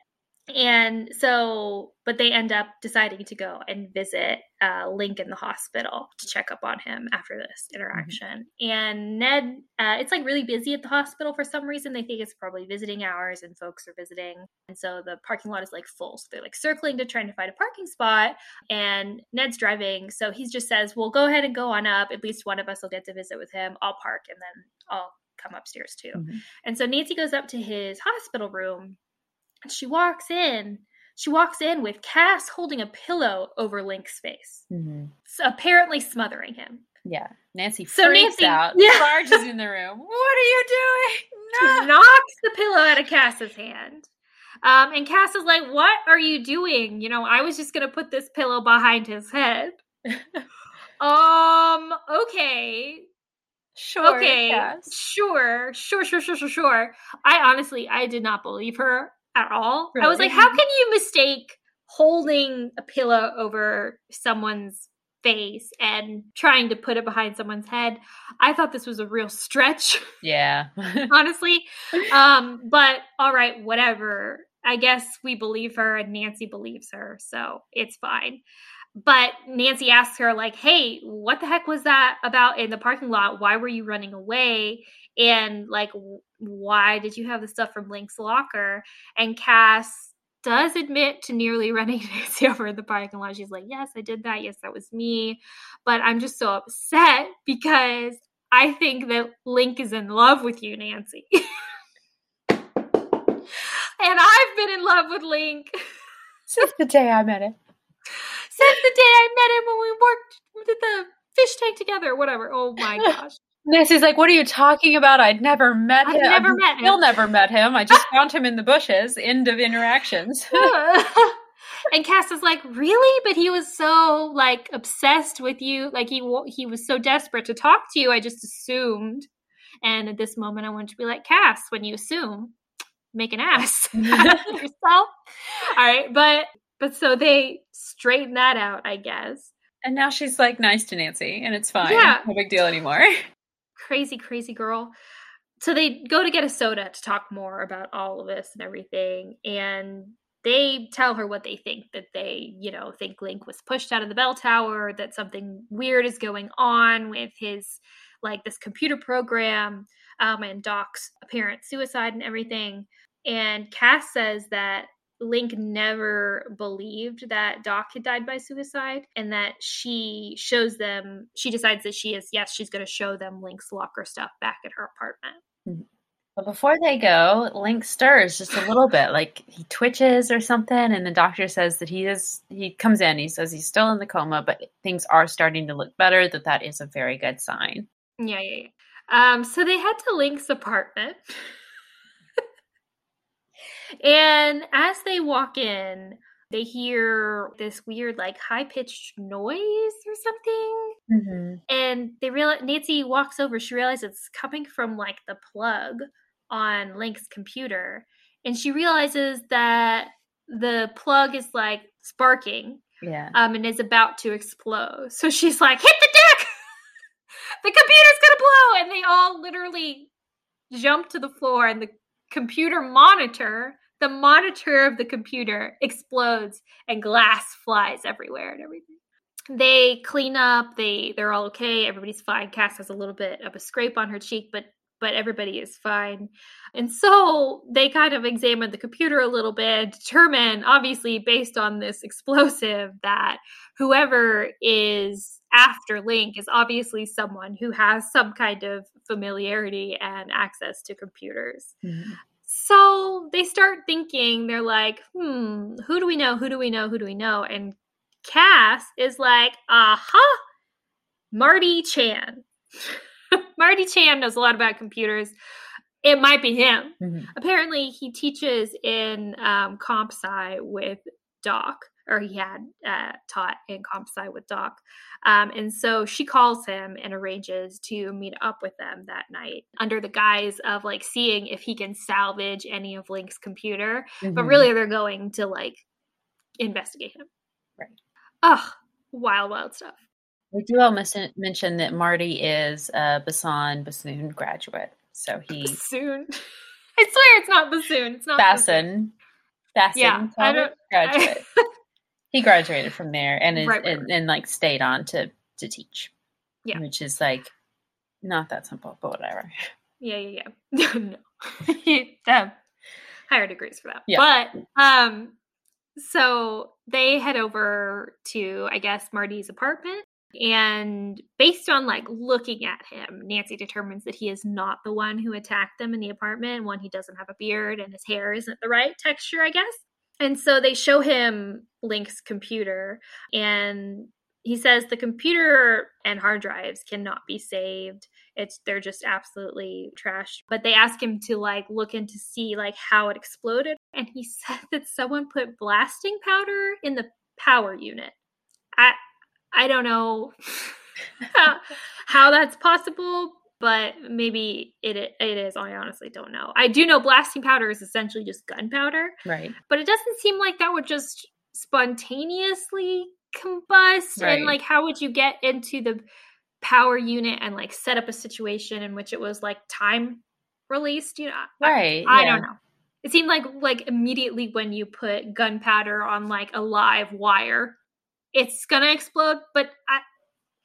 And so, but they end up deciding to go and visit uh, Link in the hospital to check up on him after this interaction. And Ned, uh, it's like really busy at the hospital for some reason. They think it's probably visiting hours and folks are visiting. And so the parking lot is like full. So they're like circling to trying to find a parking spot. And Ned's driving. So he just says, well, go ahead and go on up. At least one of us will get to visit with him. I'll park and then I'll come upstairs too. Mhm. And so Nancy goes up to his hospital room and she walks in. She walks in with Cass holding a pillow over Link's face, Mhm. s- apparently smothering him. Yeah, Nancy So freaks Nancy- out, yeah. in the room. What are you doing? She knocks the pillow out of Cass's hand. Um, and Cass is like, What are you doing? You know, I was just going to put this pillow behind his head. um, okay. Sure. okay. Cass. Sure. Sure, sure, sure, sure, sure. I honestly, I did not believe her at all. I was like, How can you mistake holding a pillow over someone's face and trying to put it behind someone's head? I thought this was a real stretch. Yeah. honestly. Um, but all right, whatever. I guess we believe her and Nancy believes her, so it's fine. But Nancy asks her, like, hey, what the heck was that about in the parking lot? Why were you running away? And like, why did you have the stuff from Link's locker? And Cass does admit to nearly running Nancy over in the parking lot. She's like, yes, I did that. Yes, that was me. But I'm just so upset because I think that Link is in love with you, Nancy. and I've been in love with Link Since the day I met him. since the day I met him when we worked at the fish tank together, whatever. Oh my gosh. Nancy's like, "What are you talking about? I'd never met him. I've him. never met him." Still never met him. I just found him in the bushes. End of interactions." and Cass is like, "Really? But he was so like obsessed with you. Like he he was so desperate to talk to you. I just assumed." And at this moment, I wanted to be like, "Cass, when you assume, make an ass of yourself." All right, but but so they straighten that out, I guess. and now she's like nice to Nancy, and it's fine. Yeah. No big deal anymore. Crazy, crazy girl. So they go to get a soda to talk more about all of this and everything. And they tell her what they think that they, you know, think Link was pushed out of the bell tower, that something weird is going on with his like this computer program um, and Doc's apparent suicide and everything. And Cass says that Link never believed that Doc had died by suicide and that she shows them, she decides that she is, yes, she's going to show them Link's locker stuff back at her apartment. Mm-hmm. But before they go, Link stirs just a little bit, like he twitches or something, and the doctor says that he is. He comes in. He says he's still in the coma, but things are starting to look better. That that is a very good sign. Yeah, yeah, yeah. Um, so they head to Link's apartment. And as they walk in, they hear this weird, like high pitched noise or something. Mm-hmm. And they realize Nancy walks over. She realizes it's coming from like the plug on Link's computer. And she realizes that the plug is like sparking. Yeah. Um, and is about to explode. So she's like, hit the deck! the computer's gonna blow! And they all literally jump to the floor, and the computer monitor, the monitor of the computer explodes, and glass flies everywhere and everything. They clean up, they they're all okay, everybody's fine. Cass has a little bit of a scrape on her cheek, but but everybody is fine. And so they kind of examine the computer a little bit, determine, obviously, based on this explosive, that whoever is after Link is obviously someone who has some kind of familiarity and access to computers. Mm-hmm. So they start thinking, they're like, hmm, who do we know? Who do we know? Who do we know? And Cass is like, aha, Marty Chan. Marty Chan knows a lot about computers. It might be him. Mm-hmm. Apparently, he teaches in um, comp sci with Doc, or he had uh, taught in comp sci with Doc. Um, and so she calls him and arranges to meet up with them that night under the guise of like seeing if he can salvage any of Link's computer. Mm-hmm. But really, they're going to like investigate him. Right. Ugh, wild, wild stuff. We do almost mention that Marty is a Basson Bassoon graduate. So he Bassoon. I swear it's not Bassoon. It's not Basson. Basson. Yeah, I don't, graduate. I, he graduated from there and is, right, right, and, and, like stayed on to to teach. Yeah, which is like not that simple, but whatever. Yeah, yeah, yeah. no, he have higher degrees for that. Yeah. But um, so they head over to I guess Marty's apartment and based on like looking at him, Nancy determines that he is not the one who attacked them in the apartment. One, he doesn't have a beard and his hair isn't the right texture, I guess. And so they show him Link's computer and he says the computer and hard drives cannot be saved. It's they're just absolutely trashed. But they ask him to like look in to see like how it exploded and he said that someone put blasting powder in the power unit. I I don't know how, that's possible, but maybe it it is. I honestly don't know. I do know blasting powder is essentially just gunpowder, right? But it doesn't seem like that would just spontaneously combust. Right. And like, how would you get into the power unit and like set up a situation in which it was like time released? You know, right? I, I yeah. don't know. It seemed like like immediately when you put gunpowder on like a live wire, it's gonna explode. But I,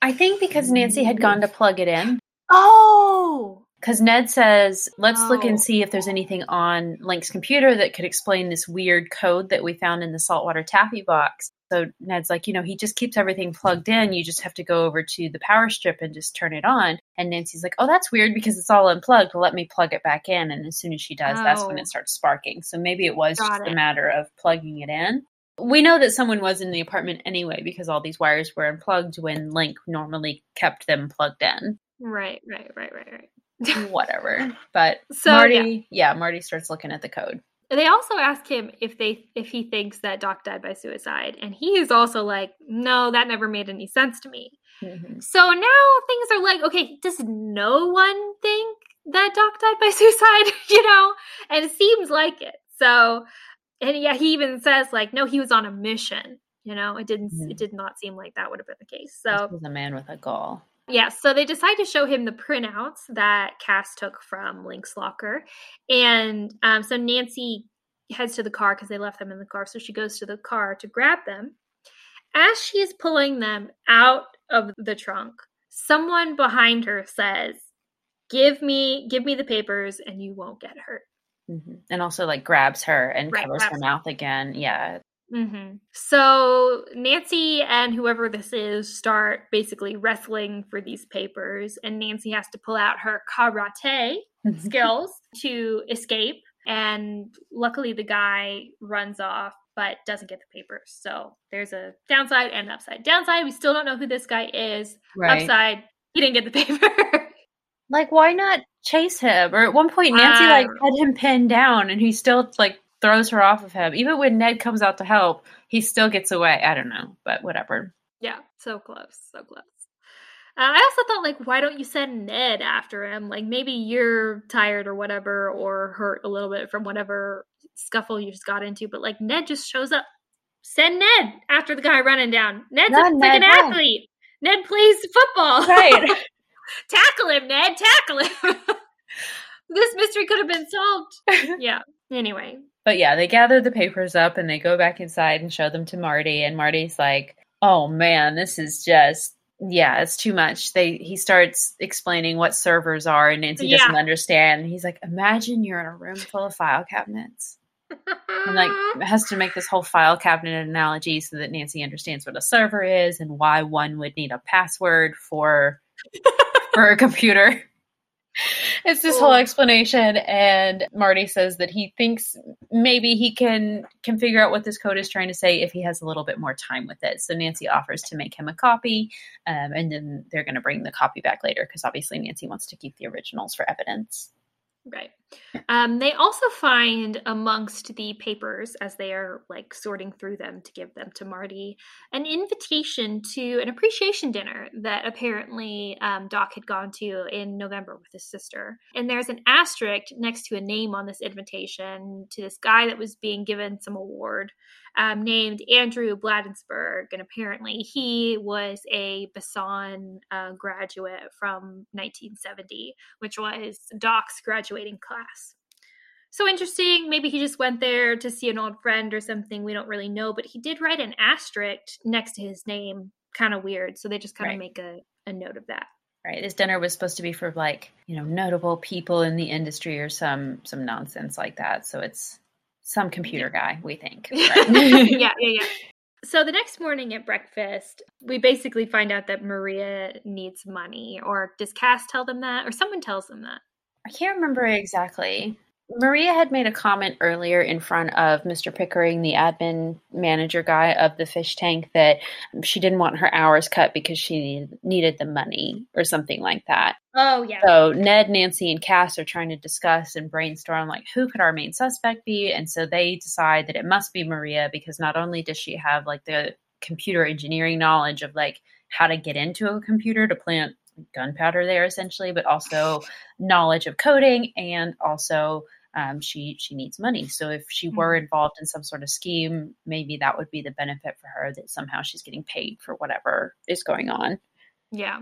I think because Nancy had gone to plug it in. Oh, because Ned says, let's oh. look and oh. see if there's anything on Link's computer that could explain this weird code that we found in the saltwater taffy box. So Ned's like, you know, he just keeps everything plugged in. You just have to go over to the power strip and just turn it on. And Nancy's like, oh, that's weird because it's all unplugged. let me plug it back in. And as soon as she does, oh. that's when it oh. starts sparking. So maybe it was Got just it. a matter of plugging it in. We know that someone was in the apartment anyway because all these wires were unplugged when Link normally kept them plugged in. Right, right, right, right, right. Whatever. But so, Marty, yeah. yeah, Marty starts looking at the code. They also ask him if they if he thinks that Doc died by suicide, and he is also like, "No, that never made any sense to me." Mm-hmm. So now things are like, okay, does no one think that Doc died by suicide? you know, and it seems like it. So and yeah, he even says like, no, he was on a mission. You know, it didn't. Mm-hmm. It did not seem like that would have been the case. So this was a man with a goal. Yeah, so they decide to show him the printouts that Cass took from Link's locker, and um, so Nancy heads to the car because they left them in the car. So she goes to the car to grab them. As she's pulling them out of the trunk, someone behind her says, "Give me, give me the papers, and you won't get hurt." hmm And also like grabs her and Right, covers her grabs her. mouth again. Yeah. Hmm So Nancy and whoever this is start basically wrestling for these papers, and Nancy has to pull out her karate skills to escape. And luckily, the guy runs off but doesn't get the papers. So there's a downside and upside. Downside, we still don't know who this guy is. Right. Upside, he didn't get the paper. Like, why not chase him? Or at one point, Nancy I like had him pinned down, and he still like throws her off of him. Even when Ned comes out to help, he still gets away. I don't know, but whatever. yeah, so close, so close. Uh, I also thought, like, why don't you send Ned after him? Like, maybe you're tired or whatever, or hurt a little bit from whatever scuffle you just got into. But like, Ned just shows up. Send Ned after the guy running down. Ned's Run, a Ned, freaking run. athlete. Ned plays football. Right. tackle him, Ned. Tackle him. this mystery could have been solved. Yeah. Anyway. But yeah, they gather the papers up and they go back inside and show them to Marty. And Marty's like, "Oh man, this is just yeah, it's too much." They he starts explaining what servers are, and Nancy Yeah. doesn't understand. He's like, "Imagine you're in a room full of file cabinets." And like has to make this whole file cabinet analogy so that Nancy understands what a server is and why one would need a password for for a computer. It's this whole explanation, and Marty says that he thinks maybe he can can figure out what this code is trying to say if he has a little bit more time with it. So Nancy offers to make him a copy, um, and then they're going to bring the copy back later because obviously Nancy wants to keep the originals for evidence. Right. Um, they also find amongst the papers, as they are like sorting through them to give them to Marty, an invitation to an appreciation dinner that apparently um, Doc had gone to in November with his sister. And there's an asterisk next to a name on this invitation to this guy that was being given some award um, named Andrew Bladensburg. And apparently he was a Basson uh, graduate from 1970 which was Doc's graduating class. So interesting. Maybe he just went there to see an old friend or something. We don't really know, but he did write an asterisk next to his name. Kind of weird. So they just kind of Right. make a, a note of that. Right. This dinner was supposed to be for like, you know, notable people in the industry or some some nonsense like that. So it's some computer guy, we think. Right? yeah, yeah, yeah. So the next morning at breakfast, we basically find out that Maria needs money. Or does Cass tell them that? Or someone tells them that. I can't remember exactly. Maria had made a comment earlier in front of Mr. Pickering, the admin manager guy of the fish tank, that she didn't want her hours cut because she needed, the money or something like that. Oh, yeah. So Ned, Nancy, and Cass are trying to discuss and brainstorm like who could our main suspect be, and so they decide that it must be Maria because not only does she have like the computer engineering knowledge of like how to get into a computer to plant gunpowder there essentially, but also knowledge of coding and also um, she she needs money. So if she were involved in some sort of scheme, maybe that would be the benefit for her that somehow she's getting paid for whatever is going on. Yeah.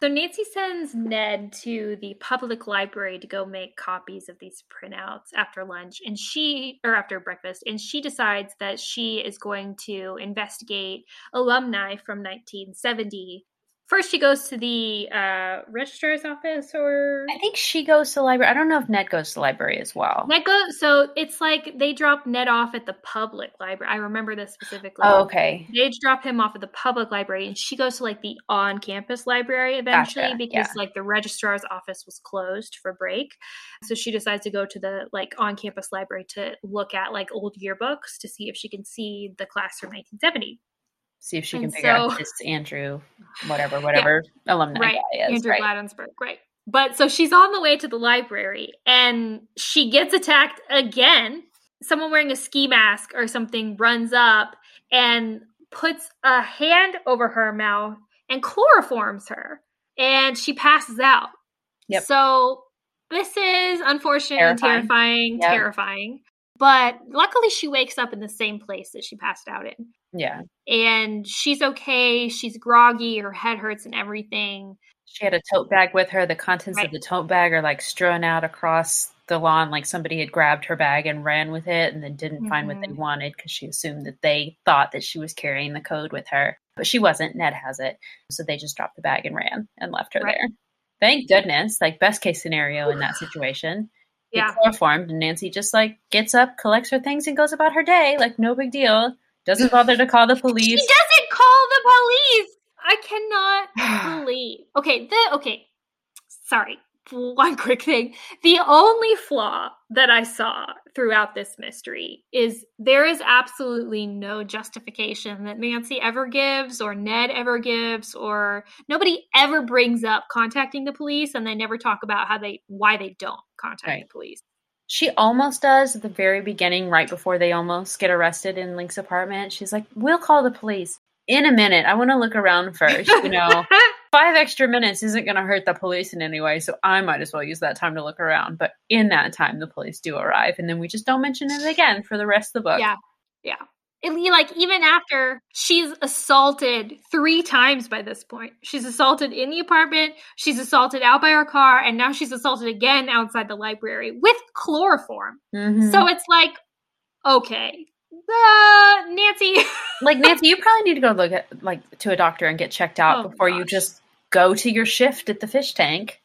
So Nancy sends Ned to the public library to go make copies of these printouts after lunch and she or after breakfast and she decides that she is going to investigate alumni from 1970. First she goes to the uh registrar's office or I think she goes to the library. I don't know if Ned goes to the library as well. Ned goes so it's like they drop Ned off at the public library. I remember this specifically. Oh, okay. they drop him off at the public library and she goes to like the on-campus library eventually Gotcha, because yeah. like the registrar's office was closed for break so she decides to go to the like on-campus library to look at like old yearbooks to see if she can see the class from 1970 See if she And can figure out this Andrew, whatever, whatever alumni right is. andrew right. Bladensburg, right but so she's on the way to the library and she gets attacked again someone wearing a ski mask or something runs up and puts a hand over her mouth and chloroforms her and she passes out Yep. so this is unfortunate and Terrifying. terrifying Yep. terrifying but luckily she wakes up in the same place that she passed out in Yeah. and she's okay. She's groggy. Her head hurts and everything. She had a tote bag with her. The contents Right. of the tote bag are like strewn out across the lawn, like somebody had grabbed her bag and ran with it and then didn't find what they Mhm. wanted because she assumed that they thought that she was carrying the code with her. But she wasn't. Ned has it. So they just dropped the bag and ran and left her Right. there. Thank goodness. Like, best case scenario in that situation. Yeah. chloroformed and Nancy just like gets up, collects her things, and goes about her day. Like, no big deal. Doesn't bother to call the police. She doesn't call the police. I cannot believe. Okay, the okay. Sorry. One quick thing. The only flaw that I saw throughout this mystery is there is absolutely no justification that Nancy ever gives or Ned ever gives or nobody ever brings up contacting the police and they never talk about how they why they don't contact Right. the police. She almost does at the very beginning, right before they almost get arrested in Link's apartment. She's like, We'll call the police in a minute. I want to look around first. You know, five extra minutes isn't going to hurt the police in any way. So I might as well use that time to look around. But in that time, the police do arrive. And then we just don't mention it again for the rest of the book. Yeah. Yeah. It, like even after she's assaulted three times by this point. She's assaulted in the apartment, she's assaulted out by her car, and now she's assaulted again outside the library with chloroform. Mhm. So it's like, okay, uh, Nancy. like, Nancy, you probably need to go look at, like, to a doctor and get checked out Oh, before you just go to your shift at the fish tank.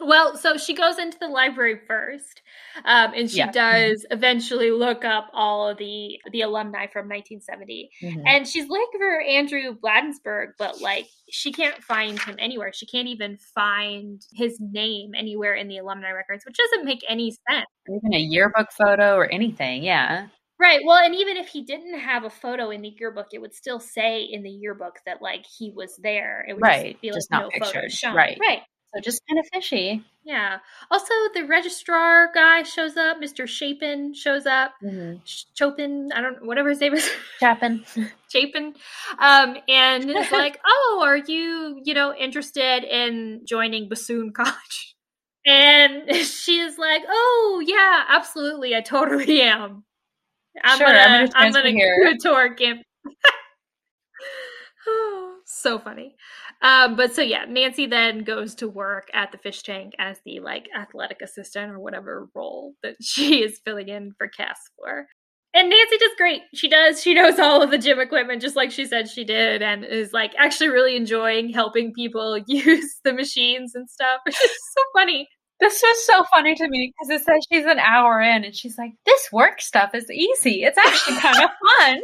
well, so she goes into the library first, um, and she Yeah. does eventually look up all of the the alumni from 1970. Mhm. And she's looking for Andrew Bladensburg, but like she can't find him anywhere. She can't even find his name anywhere in the alumni records, which doesn't make any sense. Even a yearbook photo or anything. Yeah. Right. Well, and even if he didn't have a photo in the yearbook, it would still say in the yearbook that like he was there. It would Right, just be like just no photo shown. Right. Right. So just kind of fishy. Yeah. Also, the registrar guy shows up. Mr. Chapin shows up. Mm-hmm. Chopin, I don't know, whatever his name is. Chapin. Chapin, um, and it's like, oh, are you, you know, interested in joining Bassoon College? And she is like, oh yeah, absolutely, I totally am. I'm Sure, gonna, I'm gonna I'm gonna here." go to our camp. so funny. Um, but so yeah, Nancy then goes to work at the fish tank as the like athletic assistant or whatever role that she is filling in for Cass for. And Nancy does great. She does. She knows all of the gym equipment, just like she said she did, and is like actually really enjoying helping people use the machines and stuff. It's just so funny. This was so funny to me because it says she's an hour in and she's like, this work stuff is easy. It's actually kind of fun.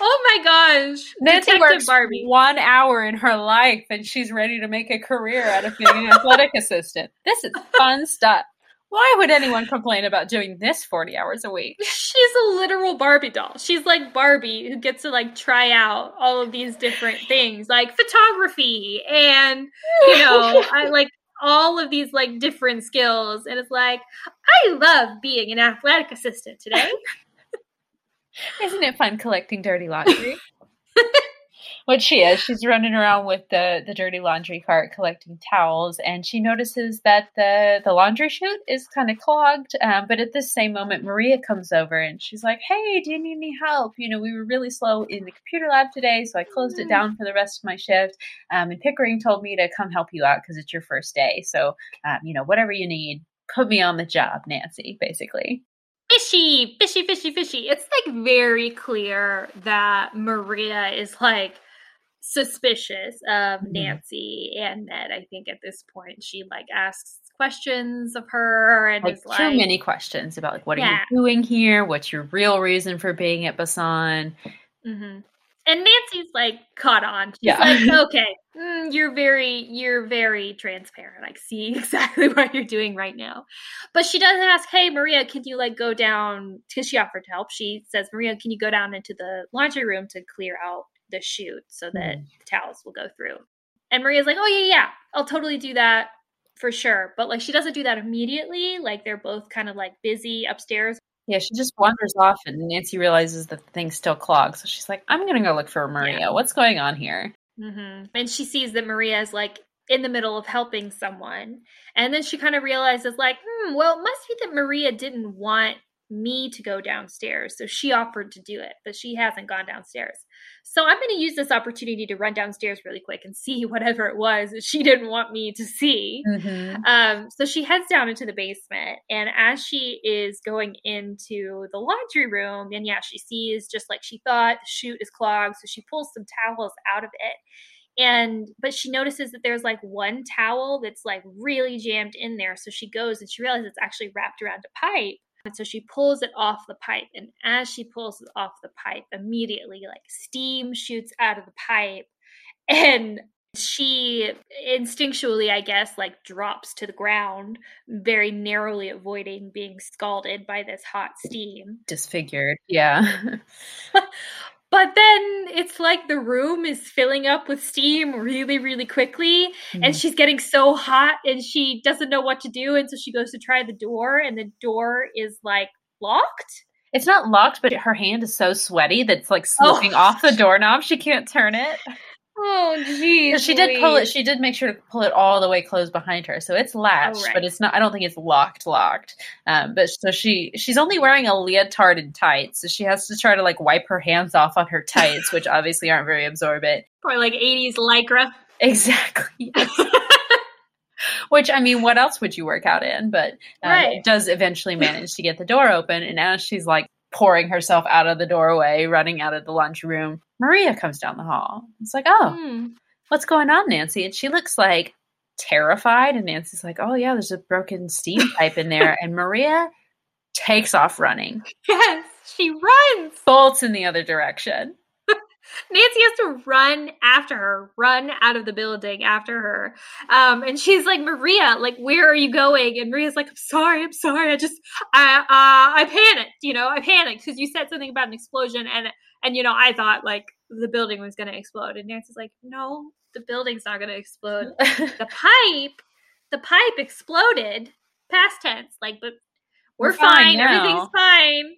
Oh my gosh, Nancy Detective works Barbie. one hour in her life and she's ready to make a career out of being an athletic assistant. This is fun stuff. Why would anyone complain about doing this 40 hours a week? She's a literal Barbie doll. She's like Barbie who gets to like try out all of these different things, like photography and you know, I like all of these like different skills. And it's like, I love being an athletic assistant today. Isn't it fun collecting dirty laundry? what she is, she's running around with the, the dirty laundry cart collecting towels, and she notices that the, the laundry chute is kind of clogged. Um, but at this same moment, Maria comes over and she's like, Hey, do you need any help? You know, we were really slow in the computer lab today, so I closed it down for the rest of my shift. Um, and Pickering told me to come help you out because it's your first day. So, um, you know, whatever you need, put me on the job, Nancy, basically. fishy, fishy, fishy, fishy. It's like very clear that Maria is like suspicious of Mhm. Nancy and Ned. I think at this point she like asks questions of her and like is too many questions about like what Yeah. are you doing here? What's your real reason for being at Basan? hmm And Nancy's like caught on. She's Yeah. like, okay, mm, you're very, you're very transparent. I see exactly what you're doing right now. But she does ask, hey, Maria, can you like go down? Because she offered to help. She says, Maria, can you go down into the laundry room to clear out the chute so that the towels will go through? And Maria's like, oh yeah, yeah, I'll totally do that for sure. But like, she doesn't do that immediately. Like, they're both kind of like busy upstairs Yeah, she just wanders off, and Nancy realizes that the thing's still clogged. So she's like, "I'm gonna go look for Maria. What's going on here?" hmm And she sees that Maria is like in the middle of helping someone. And then she kind of realizes, like, hmm, well, it must be that Maria didn't want me to go downstairs. So she offered to do it, but she hasn't gone downstairs. So I'm going to use this opportunity to run downstairs really quick and see whatever it was that she didn't want me to see. Mm-hmm. Um, so she heads down into the basement, and as she is going into the laundry room, and yeah, she sees just like she thought the chute is clogged, so she pulls some towels out of it and but she notices that there's like one towel that's like really jammed in there so she goes and she realizes it's actually wrapped around a pipe and so she pulls it off the pipe and as she pulls it off the pipe immediately like steam shoots out of the pipe and she instinctually i guess like drops to the ground very narrowly avoiding being scalded by this hot steam Disfigured. Yeah. But then it's like the room is filling up with steam really, really quickly. And Mhm. she's getting so hot and she doesn't know what to do. And so she goes to try the door, and the door is like locked. It's not locked, but her hand is so sweaty that it's like Oh. slipping off the doorknob. She can't turn it. Oh, geez. she did pull it. She did make sure to pull it all the way closed behind her, so it's latched, right. but it's not. I don't think it's locked. Locked. Um, but so she she's only wearing a leotard and tights, so she has to try to like wipe her hands off on her tights, which obviously aren't very absorbent. Or like 80s lycra. Exactly. yes. Which I mean, what else would you work out in? But um, Right. does eventually manage to get the door open, and as she's like pouring herself out of the doorway, running out of the lunchroom, Maria comes down the hall. It's like, oh, Hmm. what's going on, Nancy? And she looks like terrified, and Nancy's like, oh yeah, there's a broken steam pipe in there, and Maria takes off running, Yes, she runs. bolts in the other direction. Nancy has to run after her, run out of the building after her. Um, and she's like, Maria, like, where are you going? And Maria's like, I'm sorry, I'm sorry. I just, I, uh, I panicked, you know, I panicked because you said something about an explosion. And, and, you know, I thought like the building was going to explode. And Nancy's like, no, the building's not going to explode. the pipe, the pipe exploded, past tense, like, but we're, We're fine fine, everything's fine.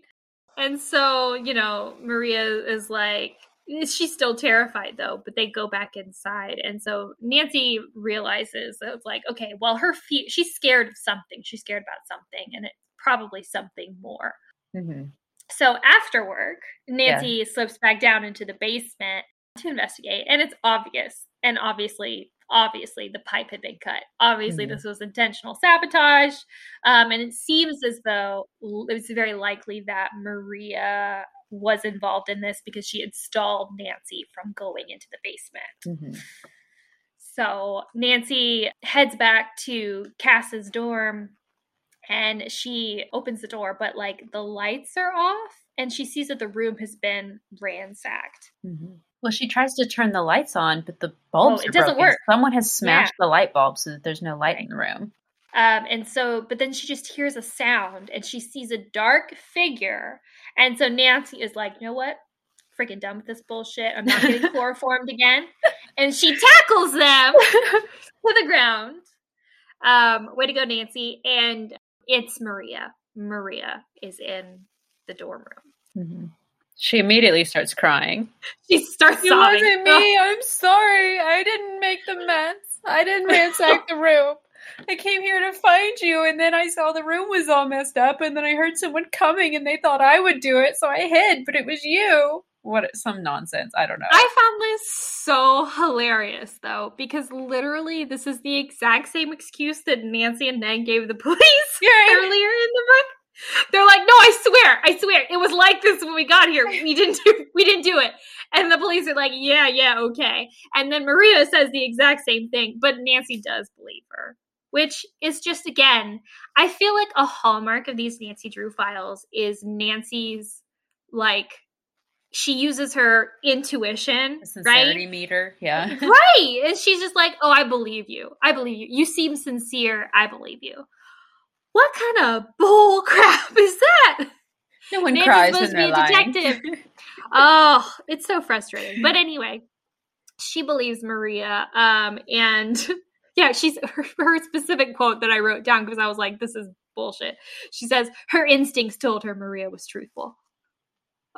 And so, you know, Maria is like, she's still terrified though, but they go back inside. And so Nancy realizes that it's like, okay, well, her feet, she's scared of something. She's scared about something, and it's probably something more. Mhm. So after work, Nancy slips back down into the basement to investigate, and it's obvious. And obviously, obviously, the pipe had been cut. Obviously, Mhm. this was intentional sabotage. Um, and it seems as though it's very likely that Maria was involved in this because she had stalled Nancy from going into the basement. Mhm. So Nancy heads back to Cass's dorm and she opens the door, but like the lights are off and she sees that the room has been ransacked. Mhm. Well, she tries to turn the lights on, but the bulbs Oh, it are doesn't broken. work. Someone has smashed the light bulb so that there's no light in the room. Um, and so, but then she just hears a sound and she sees a dark figure. And so Nancy is like, you know what? Freaking done with this bullshit. I'm not getting chloroformed again. And she tackles them to the ground. Um, way to go, Nancy. And it's Maria. Maria is in the dorm room. Mhm. She immediately starts crying. She starts sobbing. Oh, I'm sorry. I didn't make the mess. I didn't ransack the room. I came here to find you, and then I saw the room was all messed up, and then I heard someone coming, and they thought I would do it, so I hid, but it was you. What? Some nonsense. I don't know. I found this so hilarious though, because literally this is the exact same excuse that Nancy and Ned gave the police Right. earlier in the book. They're like, no, I swear, I swear, it was like this when we got here. We didn't do, we didn't do it. And the police are like, yeah, yeah, okay. And then Maria says the exact same thing, but Nancy does believe her, which is just again, I feel like a hallmark of these Nancy Drew files is Nancy's like she uses her intuition, right? meter. Yeah. right. And she's just like, "Oh, I believe you. I believe you. You seem sincere. I believe you." What kind of bull crap is that? No one Nancy's cries supposed to be a lying. detective. Oh, it's so frustrating. But anyway, she believes Maria. Um, and yeah, she's her, her specific quote that I wrote down because I was like, this is bullshit. She says her instincts told her Maria was truthful.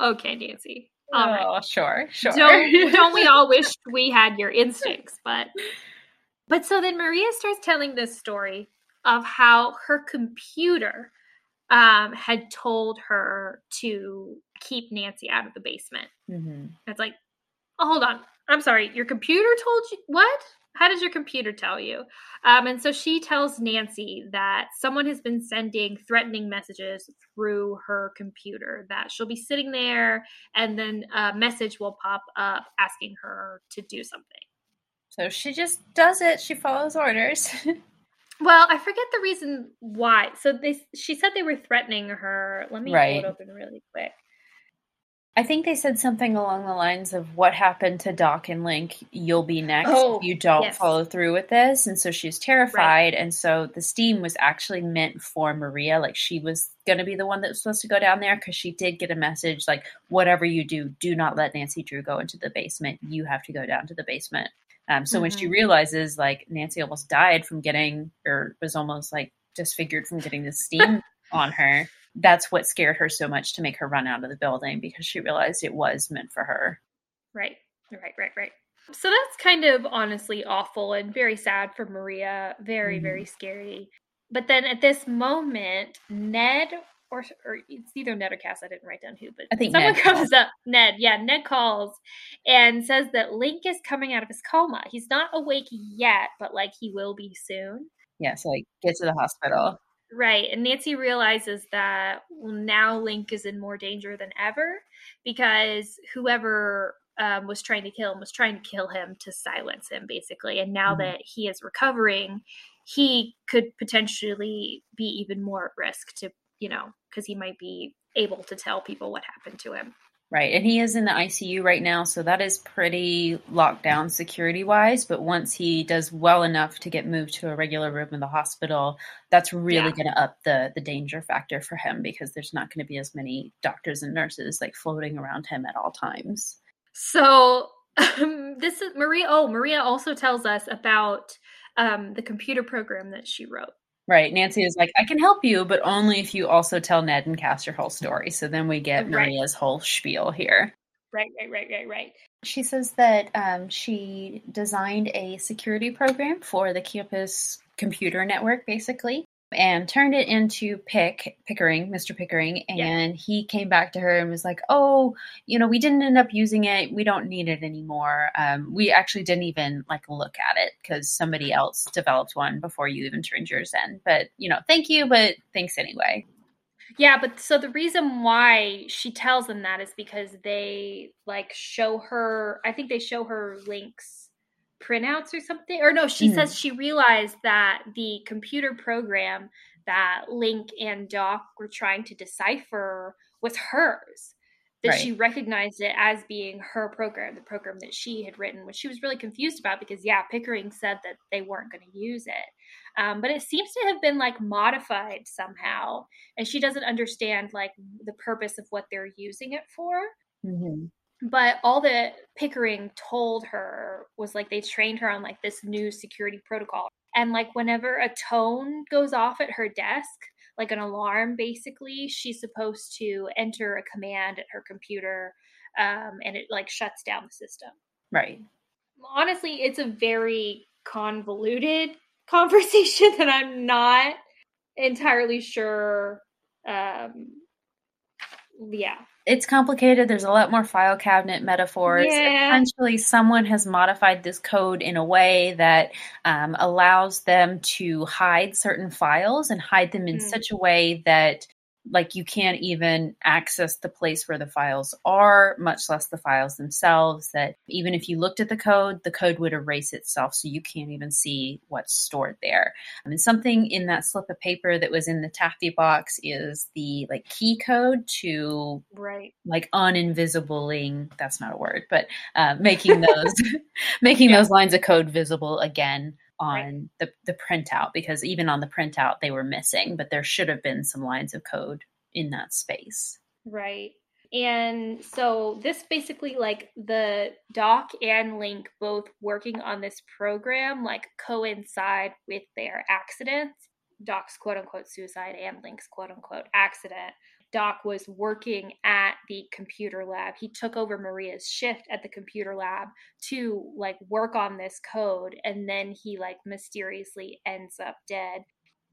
Okay, Nancy. All right. oh, sure, sure. Don't, don't we all wish we had your instincts? But but so then Maria starts telling this story of how her computer um, had told her to keep Nancy out of the basement. Mm-hmm. It's like, oh, hold on. I'm sorry. Your computer told you what? How does your computer tell you? Um, and so she tells Nancy that someone has been sending threatening messages through her computer, that she'll be sitting there and then a message will pop up asking her to do something. So she just does it. She follows orders. Well, I forget the reason why. So they she said they were threatening her. Let me Right. pull it open really quick. I think they said something along the lines of what happened to Doc and Link, you'll be next Oh, if you don't yes. follow through with this. And so she's terrified. And so the steam was actually meant for Maria. Like she was going to be the one that was supposed to go down there because she did get a message like, whatever you do, do not let Nancy Drew go into the basement. You have to go down to the basement. Um, so when she Mhm. realizes like Nancy almost died from getting, or was almost like disfigured from getting the steam on her, that's what scared her so much to make her run out of the building because she realized it was meant for her. Right. Right, right, right. So that's kind of honestly awful and very sad for Maria. Very, Mhm. very scary. But then at this moment, Ned or or it's either Ned or Cass, I didn't write down who, but I think someone Ned comes up. Ned, yeah, Ned calls and says that Link is coming out of his coma. He's not awake yet, but like he will be soon. Yeah, so like get to the hospital. Right. And Nancy realizes that well, now Link is in more danger than ever because whoever um, was trying to kill him was trying to kill him to silence him, basically. And now Mhm. that he is recovering, he could potentially be even more at risk to, you know, because he might be able to tell people what happened to him. Right. And he is in the ICU right now, so that is pretty locked down security wise. But once he does well enough to get moved to a regular room in the hospital, that's really Yeah. going to up the the danger factor for him because there's not going to be as many doctors and nurses like floating around him at all times. So um, this is Maria. Oh, Maria also tells us about um, the computer program that she wrote. Right. Nancy is like, I can help you, but only if you also tell Ned and Cass your whole story. So then we get Right. Maria's whole spiel here. Right, right, right, right, right. She says that um, she designed a security program for the campus computer network, basically, and turned it into Pick Pickering, Mr. Pickering, Yeah. and he came back to her and was like, "Oh, you know, we didn't end up using it. We don't need it anymore. Um, we actually didn't even like look at it because somebody else developed one before you even turned yours in. But you know, thank you, but thanks anyway." Yeah, but so the reason why she tells them that is because they like show her, I think they show her links printouts or something. Or no, she Mhm. says she realized that the computer program that Link and Doc were trying to decipher was hers. That she recognized it as being her program, the program that she had written, which she was really confused about because, yeah, Pickering said that they weren't going to use it. Um, but it seems to have been like modified somehow and she doesn't understand like the purpose of what they're using it for Mm-hmm. But all that pickering told her was like they trained her on like this new security protocol. And like whenever a tone goes off at her desk like an alarm basically she's supposed to enter a command at her computer um, and it like shuts down the system. Right. honestly it's a very convoluted conversation that i'm not entirely sure um yeah it's complicated. There's a lot more file cabinet metaphors. Yeah. Essentially, someone has modified this code in a way that um, allows them to hide certain files and hide them in Mm. such a way that, like, you can't even access the place where the files are, much less the files themselves. That even if you looked at the code, the code would erase itself, so you can't even see what's stored there. I mean, something in that slip of paper that was in the taffy box is the like key code to right like uninvisibling that's not a word but uh, making those making Yeah. those lines of code visible again on Right. the, the printout because even on the printout they were missing but there should have been some lines of code in that space Right. And so this basically like the doc and link both working on this program like coincide with their accidents. Doc's quote unquote suicide and Link's quote unquote accident. Doc was working at the computer lab. He took over Maria's shift at the computer lab to like work on this code and then he like mysteriously ends up dead.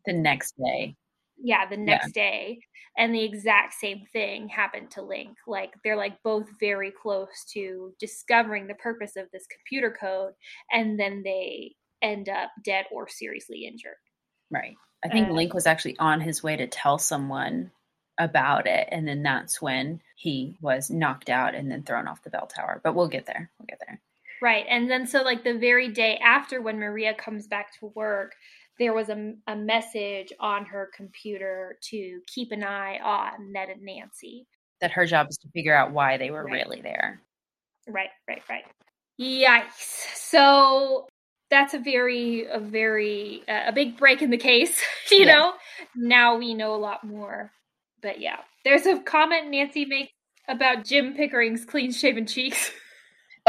the next day yeah, the next yeah. day. And the exact same thing happened to Link. Like they're like both very close to discovering the purpose of this computer code, and then they end up dead or seriously injured. Right. I think Link was actually on his way to tell someone about it, and then that's when he was knocked out and then thrown off the bell tower. But we'll get there. We'll get there. Right. And then so like the very day after when Maria comes back to work, there was a, a message on her computer to keep an eye on Ned and Nancy. That her job is to figure out why they were right. really there. Right, right, right. Yikes. So that's a very, a very, uh, a big break in the case, you yeah. know? Now we know a lot more. But yeah, there's a comment Nancy makes about Jim Pickering's clean shaven cheeks.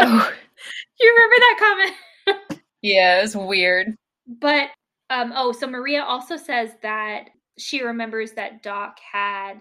Oh, you remember that comment? yeah, it's weird. But um, oh, so Maria also says that she remembers that Doc had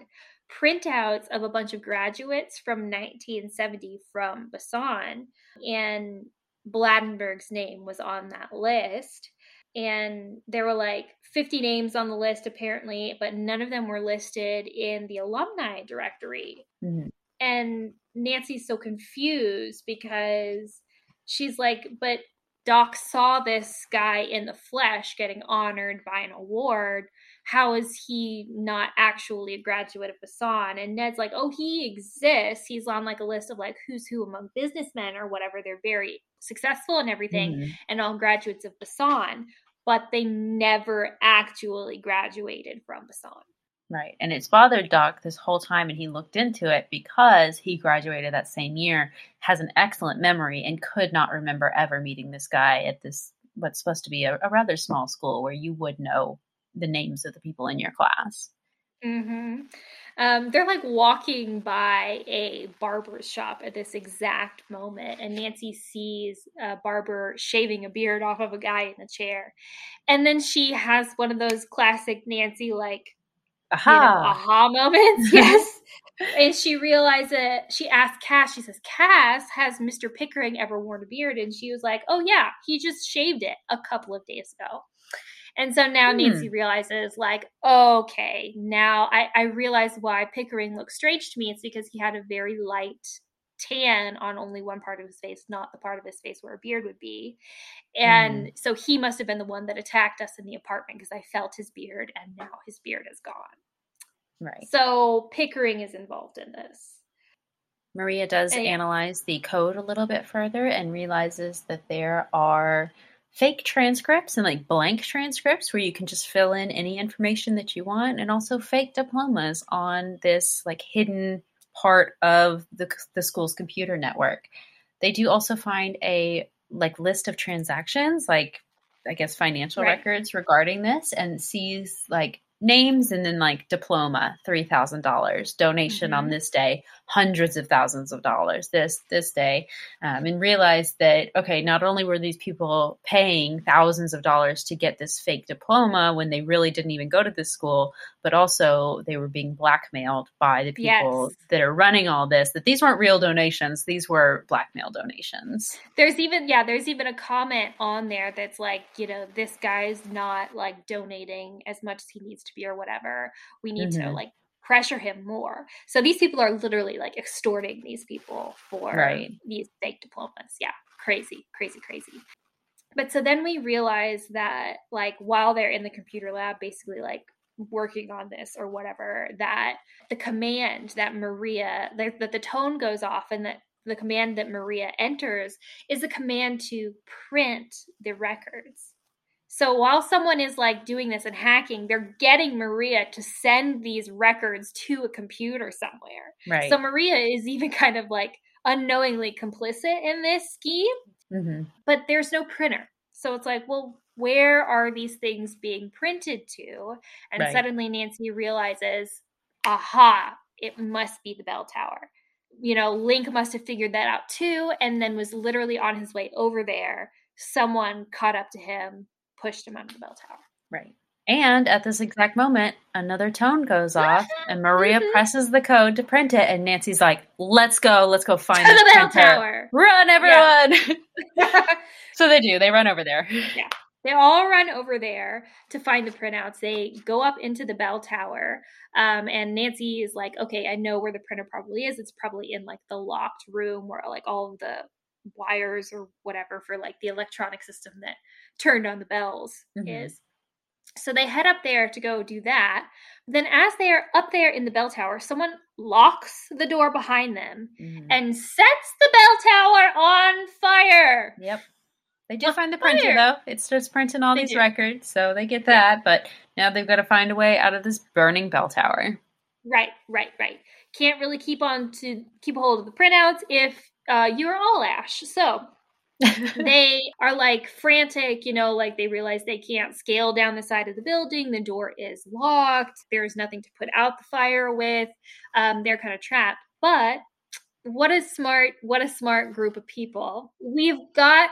printouts of a bunch of graduates from 1970 from Busan, and Bladenberg's name was on that list. And there were like 50 names on the list, apparently, but none of them were listed in the alumni directory. Mm-hmm. And Nancy's so confused because she's like, but Doc saw this guy in the flesh getting honored by an award. How is he not actually a graduate of Busan? And Ned's like, oh, he exists. He's on like a list of like who's who among businessmen or whatever. They're very successful and everything, mm-hmm. and all graduates of Busan, but they never actually graduated from Busan. Right. And it's bothered Doc this whole time, and he looked into it because he graduated that same year, has an excellent memory, and could not remember ever meeting this guy at this, what's supposed to be a, a rather small school where you would know the names of the people in your class. Mm-hmm. Um, they're like walking by a barber's shop at this exact moment, and Nancy sees a barber shaving a beard off of a guy in a chair. And then she has one of those classic Nancy, like, aha, you know, aha moments. yes. and she realizes she asked Cass, she says, Cass, has Mr. Pickering ever worn a beard? And she was like, Oh, yeah, he just shaved it a couple of days ago. And so now hmm. Nancy realizes, like, okay, now I, I realize why Pickering looks strange to me. It's because he had a very light tan on only one part of his face, not the part of his face where a beard would be. And mm. so he must have been the one that attacked us in the apartment because I felt his beard and now his beard is gone. Right. So Pickering is involved in this. Maria does and, analyze the code a little bit further and realizes that there are fake transcripts and like blank transcripts where you can just fill in any information that you want and also fake diplomas on this like hidden part of the, the school's computer network. They do also find a like list of transactions, like I guess financial right. records regarding this, and sees like names and then like diploma $3000 donation mm-hmm. on this day hundreds of thousands of dollars this this day um, and realized that okay not only were these people paying thousands of dollars to get this fake diploma when they really didn't even go to this school but also they were being blackmailed by the people yes. that are running all this that these weren't real donations these were blackmail donations there's even yeah there's even a comment on there that's like you know this guy's not like donating as much as he needs to be or whatever we need mm-hmm. to like pressure him more. So these people are literally like extorting these people for right. these fake diplomas yeah crazy crazy crazy. But so then we realize that like while they're in the computer lab basically like working on this or whatever that the command that maria that, that the tone goes off and that the command that maria enters is a command to print the records so while someone is like doing this and hacking, they're getting Maria to send these records to a computer somewhere. Right. So Maria is even kind of like unknowingly complicit in this scheme, mm-hmm. but there's no printer. So it's like, well, where are these things being printed to? And right. suddenly Nancy realizes, aha, it must be the bell tower. You know, Link must have figured that out too, and then was literally on his way over there. Someone caught up to him, pushed him out of the bell tower. Right. And at this exact moment, another tone goes off, and Maria presses the code to print it. And Nancy's like, "Let's go! Let's go find the bell tower! Run, everyone!" Yeah. so they do. They run over there. Yeah. They all run over there to find the printouts. They go up into the bell tower, um, and Nancy is like, "Okay, I know where the printer probably is. It's probably in like the locked room where like all of the wires or whatever for like the electronic system that turned on the bells mm-hmm. is." So they head up there to go do that. Then, as they are up there in the bell tower, someone locks the door behind them mm-hmm. and sets the bell tower on fire. Yep. They do find the printer though. It starts printing all they these do. records, so they get that. Yeah. But now they've got to find a way out of this burning bell tower. Right, right, right. Can't really keep on to keep a hold of the printouts if uh, you're all ash. So they are like frantic, you know, like they realize they can't scale down the side of the building. The door is locked. There's nothing to put out the fire with. Um, they're kind of trapped. But what a smart, what a smart group of people. We've got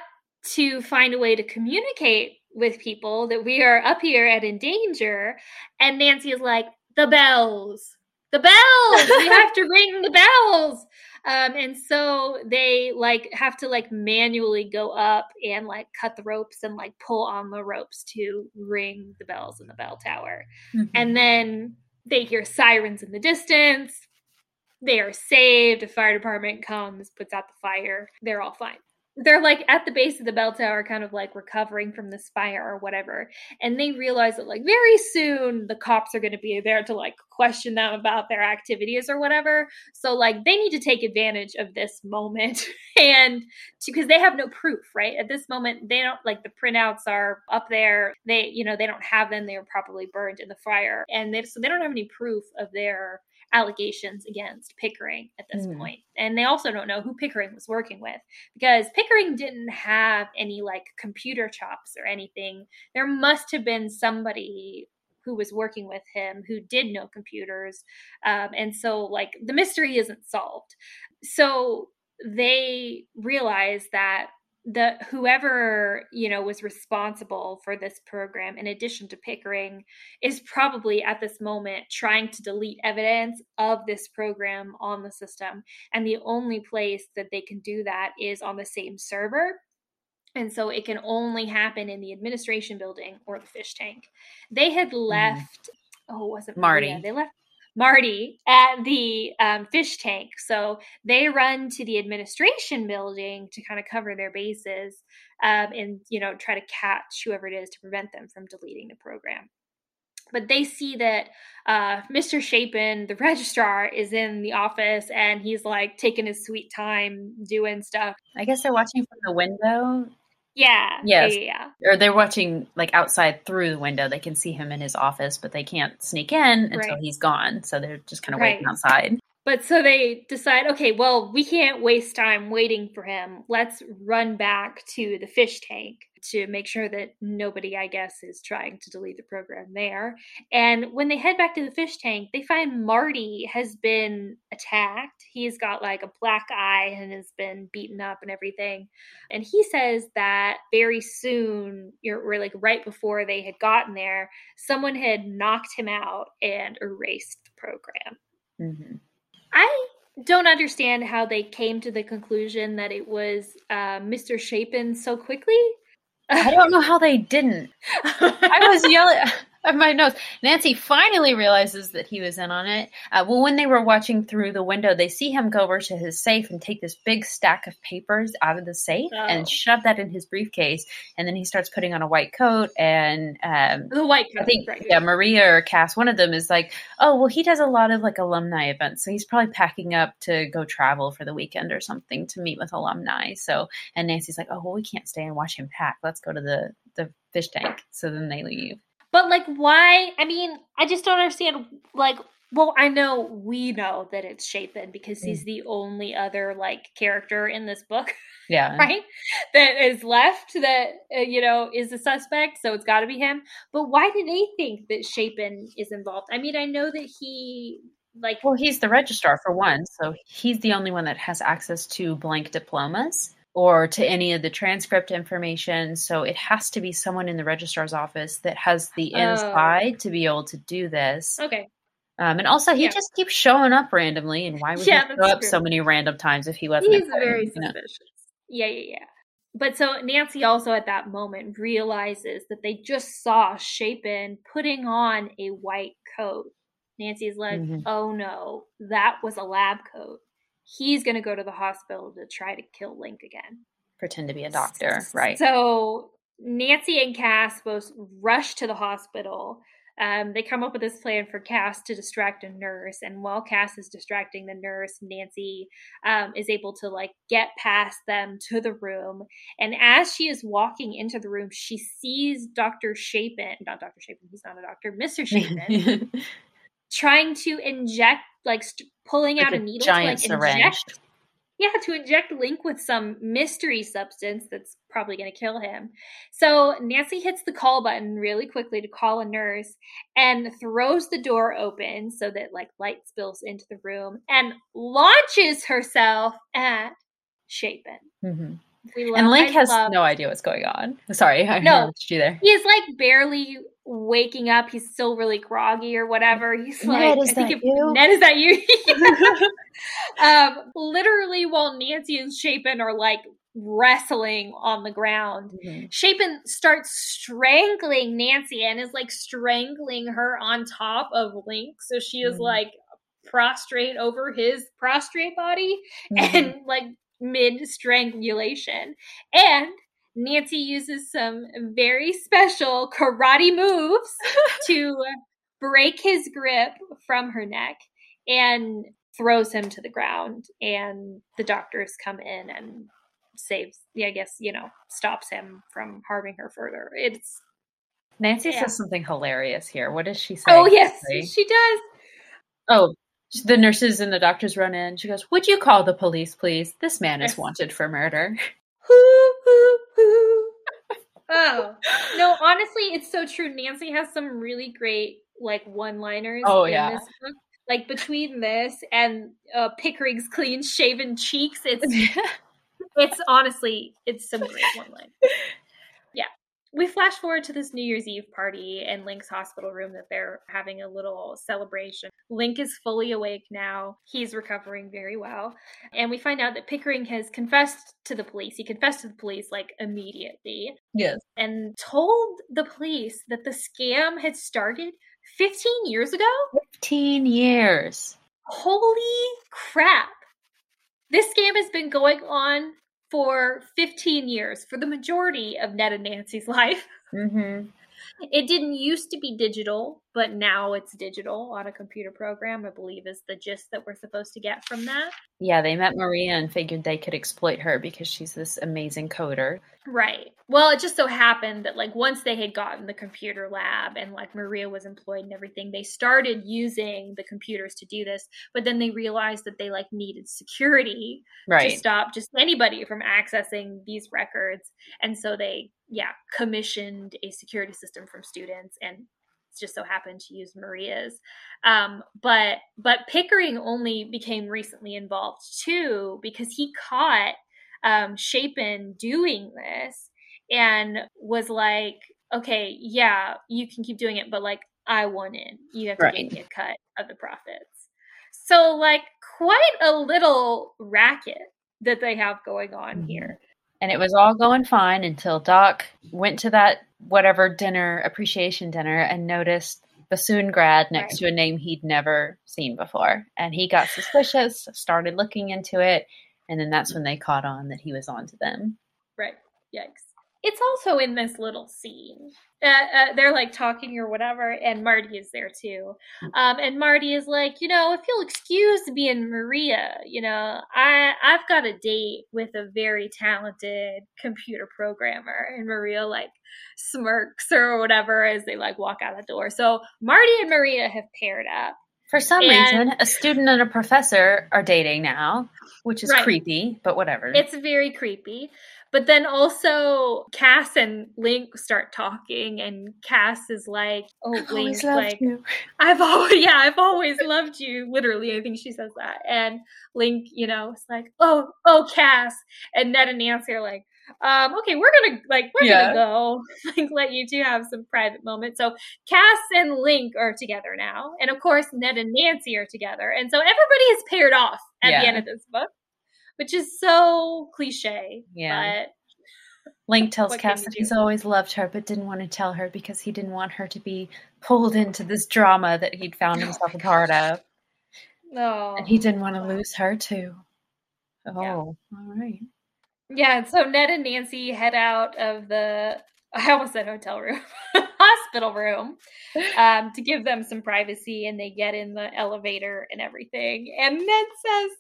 to find a way to communicate with people that we are up here at in danger. And Nancy is like, the bells, the bells, we have to ring the bells. Um, and so they like have to like manually go up and like cut the ropes and like pull on the ropes to ring the bells in the bell tower. Mm-hmm. And then they hear sirens in the distance. They are saved. A fire department comes, puts out the fire. They're all fine they're like at the base of the bell tower kind of like recovering from this fire or whatever and they realize that like very soon the cops are going to be there to like question them about their activities or whatever. So like they need to take advantage of this moment and because they have no proof right? At this moment they don't like the printouts are up there. They you know they don't have them. They were probably burned in the fire and they so they don't have any proof of their allegations against Pickering at this mm. point. And they also don't know who Pickering was working with because Pickering didn't have any like computer chops or anything. There must have been somebody who was working with him who did know computers. Um, and so, like, the mystery isn't solved. So they realize that the whoever you know was responsible for this program in addition to pickering is probably at this moment trying to delete evidence of this program on the system and the only place that they can do that is on the same server and so it can only happen in the administration building or the fish tank they had mm-hmm. left mm. oh was it marty Maria? they left Marty at the um, fish tank. So they run to the administration building to kind of cover their bases um, and, you know, try to catch whoever it is to prevent them from deleting the program. But they see that uh, Mr. Chapin, the registrar, is in the office and he's like taking his sweet time doing stuff. I guess they're watching from the window yeah. Yes. Yeah, yeah, yeah. Or they're watching like outside through the window. They can see him in his office, but they can't sneak in until right. he's gone. So they're just kind of right. waiting outside. But so they decide, okay, well, we can't waste time waiting for him. Let's run back to the fish tank to make sure that nobody, I guess, is trying to delete the program there. And when they head back to the fish tank, they find Marty has been attacked. He's got like a black eye and has been beaten up and everything. And he says that very soon, or like right before they had gotten there, someone had knocked him out and erased the program. Mm-hmm. I don't understand how they came to the conclusion that it was uh, Mr. Chapin so quickly. I don't know how they didn't. I was yelling of my nose. Nancy finally realizes that he was in on it. Uh, well, when they were watching through the window, they see him go over to his safe and take this big stack of papers out of the safe oh. and shove that in his briefcase. And then he starts putting on a white coat. And um, the white coat, I think, right. yeah, Maria or Cass, one of them is like, oh, well, he does a lot of like alumni events. So he's probably packing up to go travel for the weekend or something to meet with alumni. So, and Nancy's like, oh, well, we can't stay and watch him pack. Let's go to the, the fish tank. So then they leave. But like, why? I mean, I just don't understand. Like, well, I know we know that it's Chapin because he's mm. the only other like character in this book. Yeah. right? That is left that, uh, you know, is a suspect. So it's got to be him. But why do they think that Chapin is involved? I mean, I know that he, like. Well, he's the registrar for one. So he's the only one that has access to blank diplomas or to any of the transcript information. So it has to be someone in the registrar's office that has the oh. inside to be able to do this. Okay. Um, and also, he yeah. just keeps showing up randomly. And why would yeah, he show up true. so many random times if he wasn't? He's very suspicious. Know? Yeah, yeah, yeah. but so Nancy also at that moment realizes that they just saw Chapin putting on a white coat. Nancy's like, Mhm. oh no, that was a lab coat. He's going to go to the hospital to try to kill Link again. Pretend to be a doctor, right? So Nancy and Cass both rush to the hospital. Um, they come up with this plan for Cass to distract a nurse, and while Cass is distracting the nurse, Nancy um, is able to like get past them to the room. And as she is walking into the room, she sees Doctor Chapin, not Doctor Chapin, he's not a doctor, Mister Chapin, trying to inject, like st- pulling Like out a, a needle to like syringe. inject yeah, to inject Link with some mystery substance that's probably going to kill him. So Nancy hits the call button really quickly to call a nurse and throws the door open so that like light spills into the room and launches herself at. Mhm. Love, And Link I has love- no idea what's going on. Sorry, I No. you there. He is like barely waking up. He's still really groggy or whatever. He's Ned, like, is I think that if- you? Ned, is that you? um, literally, while Nancy and Chapin are like wrestling on the ground, Mhm. Chapin starts strangling Nancy and is like strangling her on top of Link. So she is Mhm. like prostrate over his prostrate body Mhm. and like mid strangulation. And Nancy uses some very special karate moves to break his grip from her neck and throws him to the ground. And the doctors come in and saves, yeah, I guess, you know, stops him from harming her further. It's, Nancy Yeah. says something hilarious here. What does she say? oh, yes, she does. Oh, the nurses and the doctors run in. She goes, Would you call the police, please? This man is wanted for murder. Hoo. Oh no, honestly, it's so true. Nancy has some really great like one-liners. Oh, in yeah. this book. Like between this and uh, Pickering's clean-shaven cheeks, it's it's honestly it's some great one-line. We flash forward to this New Year's Eve party in Link's hospital room that they're having a little celebration. Link is fully awake now. He's recovering very well. And we find out that Pickering has confessed to the police. He confessed to the police like immediately yes. and told the police that the scam had started 15 years ago. 15 years. Holy crap. This scam has been going on for 15 years, for the majority of Ned and Nancy's life. Mm-hmm. It didn't used to be digital, but now it's digital on a computer program, I believe is the gist that we're supposed to get from that. Yeah, they met Maria and figured they could exploit her because she's this amazing coder. Right. Well, it just so happened that like once they had gotten the computer lab and like Maria was employed and everything, they started using the computers to do this, but then they realized that they like needed security to stop just anybody from accessing these records. And so they, yeah, commissioned a security system from students and just so happened to use Maria's. Um, but but Pickering only became recently involved too because he caught um, Chapin doing this and was like, okay, yeah, you can keep doing it, but like I want in. You have to Right. give me a cut of the profits. So like quite a little racket that they have going on here. And it was all going fine until Doc went to that whatever dinner, appreciation dinner, and noticed bassoon grad next Right. to a name he'd never seen before. And he got suspicious, started looking into it, and then that's when they caught on that he was on to them. Right. Yikes. It's also in this little scene. Uh, uh, they're like talking or whatever, and Marty is there too. Um, and Marty is like, you know, if you'll excuse me and Maria, you know, I I've got a date with a very talented computer programmer, and Maria like smirks or whatever as they like walk out the door. So Marty and Maria have paired up. For some And- reason, a student and a professor are dating now, which is Right. creepy, but whatever. It's very creepy. But then also Cass and Link start talking, and Cass is like, "Oh, I've Link, like you. I've always, yeah, I've always loved you." Literally, I think she says that. And Link, you know, is like, "Oh, oh, Cass," and Ned and Nancy are like, um, "Okay, we're gonna like, we're Yeah. gonna go, like, let you two have some private moments." So Cass and Link are together now, and of course, Ned and Nancy are together, and so everybody is paired off at Yeah. the end of this book which is so cliche. Yeah. But Link tells What can Cass that he's always loved her, but didn't want to tell her because he didn't want her to be pulled into this drama that he'd found himself a part of. No. And he didn't want to lose her too. Oh, Yeah. all right. Yeah, so Ned and Nancy head out of the I almost said hotel room, hospital room, um, to give them some privacy, and they get in the elevator and everything. And Ned says,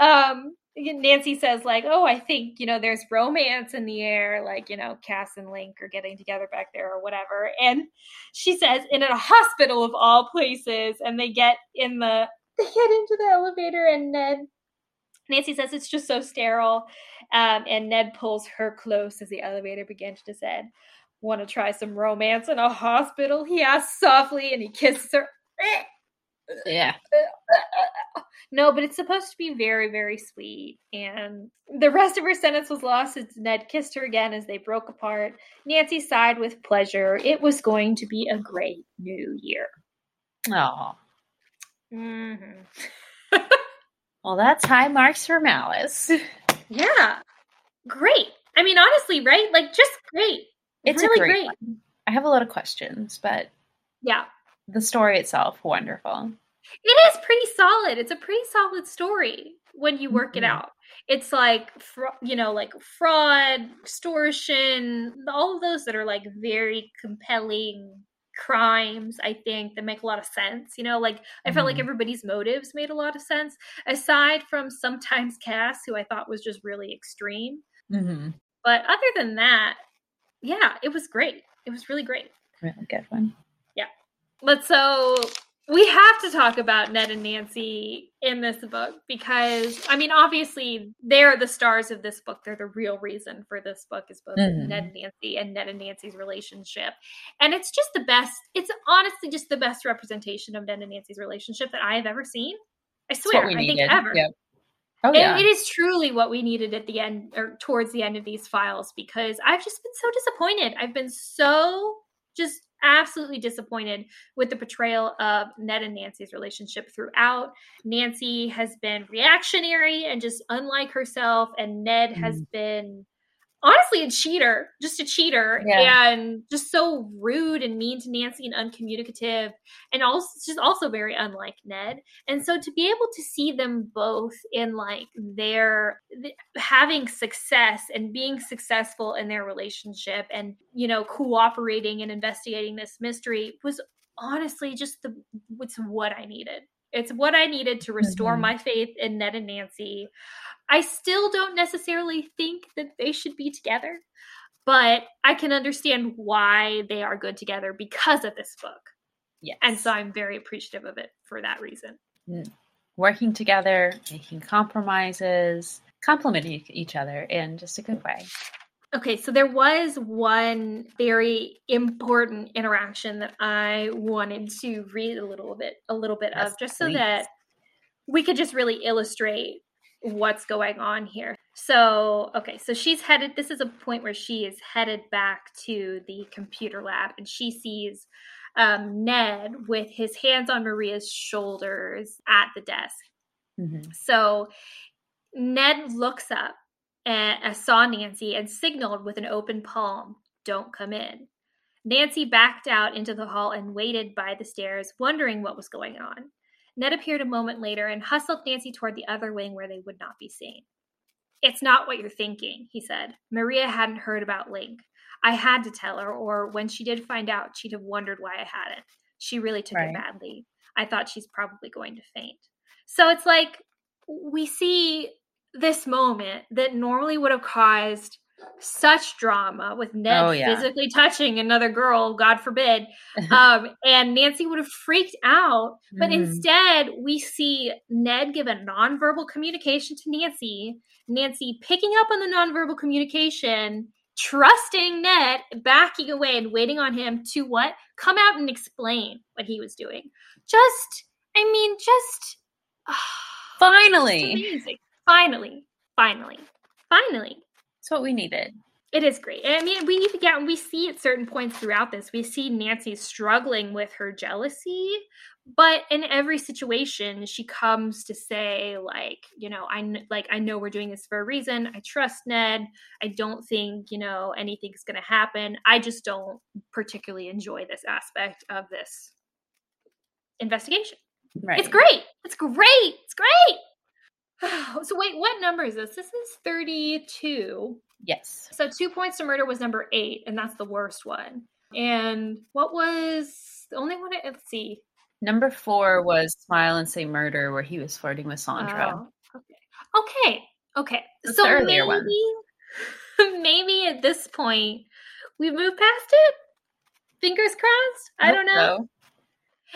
um, Nancy says, like, oh, I think you know there's romance in the air, like you know Cass and Link are getting together back there or whatever. And she says, in a hospital of all places, and they get in the they get into the elevator, and Ned Nancy says it's just so sterile. Um, and Ned pulls her close as the elevator begins to descend. Want to try some romance in a hospital? He asks softly and he kisses her. Yeah. No, but it's supposed to be very, very sweet. And the rest of her sentence was lost as Ned kissed her again as they broke apart. Nancy sighed with pleasure. It was going to be a great new year. Oh. Mm-hmm. Well, that's high marks for Malice. Yeah. Great. I mean, honestly, right? Like, just great. It's really great, great. I have a lot of questions, but Yeah. The story itself, wonderful. It is pretty solid. It's a pretty solid story when you work it Mhm. out. It's like, fr- you know, like fraud, extortion, all of those that are like very compelling crimes, I think, that make a lot of sense. You know, like I felt like Mhm. everybody's motives made a lot of sense, aside from sometimes Cass, who I thought was just really extreme. Mm-hmm. But other than that, yeah, it was great. It was really great. Really good one. But so we have to talk about Ned and Nancy in this book because I mean, obviously, they're the stars of this book. They're the real reason for this book is both Mhm. Ned and Nancy and Ned and Nancy's relationship. And it's just the best, it's honestly just the best representation of Ned and Nancy's relationship that I have ever seen. I swear, I think ever. Yep. Oh It- yeah. it is truly what we needed at the end or towards the end of these files because I've just been so disappointed. I've been so just absolutely disappointed with the portrayal of Ned and Nancy's relationship throughout. Nancy has been reactionary and just unlike herself, and Ned has mm. been honestly a cheater, just a cheater, Yeah. and just so rude and mean to Nancy and uncommunicative, and also just also very unlike Ned. And so to be able to see them both in like their th- having success and being successful in their relationship and you know cooperating and investigating this mystery was honestly just the it's what I needed. It's what I needed to restore Mhm. my faith in Ned and Nancy. I still don't necessarily think that they should be together, but I can understand why they are good together because of this book. yes. And so I'm very appreciative of it for that reason. working together, making compromises, complimenting each other in just a good way. Okay, so there was one very important interaction that I wanted to read a little bit a little bit Yes, of just so please. that we could just really illustrate what's going on here. So, okay, so she's headed this is a point where she is headed back to the computer lab and she sees um, Ned with his hands on Maria's shoulders at the desk. Mhm. So Ned looks up and uh, saw Nancy and signaled with an open palm, "Don't come in." Nancy backed out into the hall and waited by the stairs, wondering what was going on. Ned appeared a moment later and hustled Nancy toward the other wing where they would not be seen. It's not what you're thinking, he said. Maria hadn't heard about Link. I had to tell her, or when she did find out, she'd have wondered why I hadn't. She really took Right. it badly. I thought she's probably going to faint. So it's like we see this moment that normally would have caused such drama with Ned Oh, yeah. physically touching another girl, God forbid, um, and Nancy would have freaked out. But Mhm. instead, we see Ned give a nonverbal communication to Nancy, Nancy picking up on the nonverbal communication, trusting Ned, backing away and waiting on him to what? Come out and explain what he was doing. Just, I mean, just. Finally. Finally. Finally. Finally. it's what we needed. It is great. I mean, we even yeah, we see at certain points throughout this, we see Nancy struggling with her jealousy, but in every situation, she comes to say like, you know, I kn- like I know we're doing this for a reason. I trust Ned. I don't think you know anything's going to happen. I just don't particularly enjoy this aspect of this investigation. Right. It's great. It's great. It's great. so wait, what number is this? This is 32. Yes. So two points to murder was number eight, and that's the worst one. And what was the only one? I, let's see. Number four was Smile and Say Murder, where he was flirting with Sandra. Oh, okay. Okay. Okay. That's so earlier maybe, one. maybe at this point we've moved past it. Fingers crossed. I, hope don't know. so.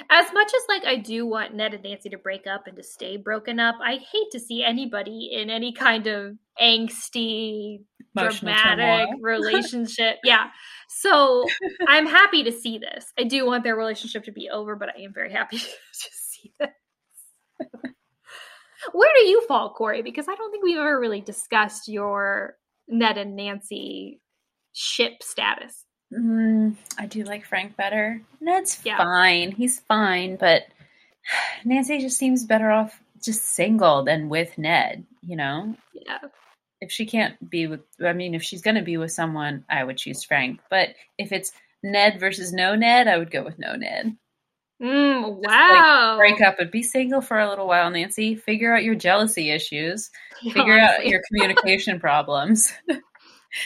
As much as like I do want Ned and Nancy to break up and to stay broken up, I hate to see anybody in any kind of angsty, Emotional dramatic turmoil. relationship. yeah. So I'm happy to see this. I do want their relationship to be over, but I am very happy to see this. Where do you fall, Corey? Because I don't think we've ever really discussed your Ned and Nancy ship status. Mm, I do like Frank better. Ned's Yeah. fine. He's fine, but Nancy just seems better off just single than with Ned, you know? Yeah. If she can't be with, I mean, if she's going to be with someone, I would choose Frank. But if it's Ned versus no Ned, I would go with no Ned. Mm, like, wow. Break up and be single for a little while, Nancy. Figure out your jealousy issues, figure out your communication problems,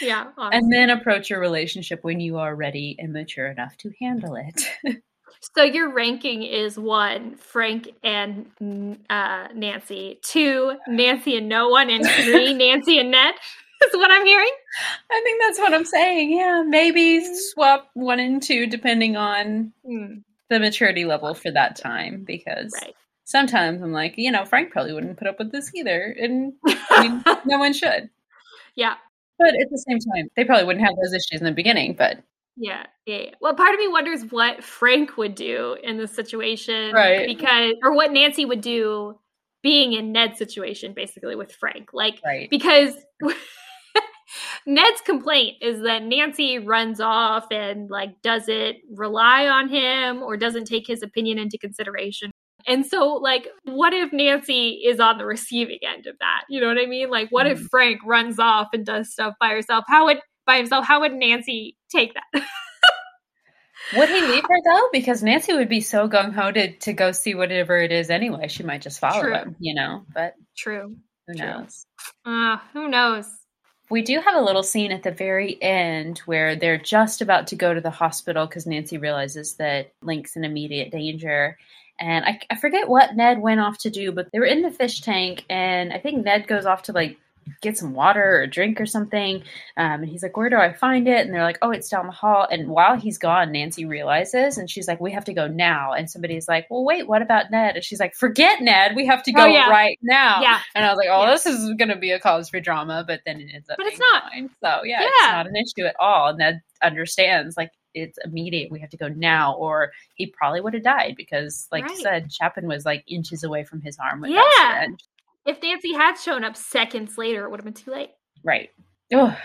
Yeah. honestly. and then approach your relationship when you are ready and mature enough to handle it. So your ranking is one, Frank and mm, uh, Nancy. Two, Nancy and no one, and three, Nancy and Ned. Is what I'm hearing. I think that's what I'm saying. Yeah, maybe swap one and two depending on Hmm, the maturity level for that time because right. sometimes I'm like, you know, Frank probably wouldn't put up with this either. And I mean, no one should. yeah. But at the same time, they probably wouldn't have those issues in the beginning. But Yeah, yeah, yeah. Well, part of me wonders what Frank would do in this situation, Right. Because, or what Nancy would do being in Ned's situation, basically with Frank, like right. because Ned's complaint is that Nancy runs off and like doesn't rely on him or doesn't take his opinion into consideration. And so, like, what if Nancy is on the receiving end of that? You know what I mean? Like, what if Mhm. Frank runs off and does stuff by herself? How would by himself? How would Nancy take that? Would he leave her though? Because Nancy would be so gung ho to, to go see whatever it is anyway. She might just follow True. him, you know. But True. who True. knows? Uh, who knows? We do have a little scene at the very end where they're just about to go to the hospital because Nancy realizes that Link's in immediate danger. And I, I forget what Ned went off to do, but they were in the fish tank, and I think Ned goes off to like get some water or a drink or something. Um, and he's like, Where do I find it? And they're like, Oh, it's down the hall. And while he's gone, Nancy realizes, and she's like, We have to go now. And somebody's like, Well, wait, what about Ned? And she's like, Forget Ned. We have to go Oh, yeah. right now. Yeah. And I was like, oh, Yeah. this is going to be a cause for drama, but then it ends up But it's not. fine. So yeah, Yeah. it's not an issue at all. And Ned understands like it's immediate. We have to go now, or he probably would have died because, like you said, Chapin was like inches away from his arm with Yeah. If Nancy had shown up seconds later, it would have been too late. Right. Ugh.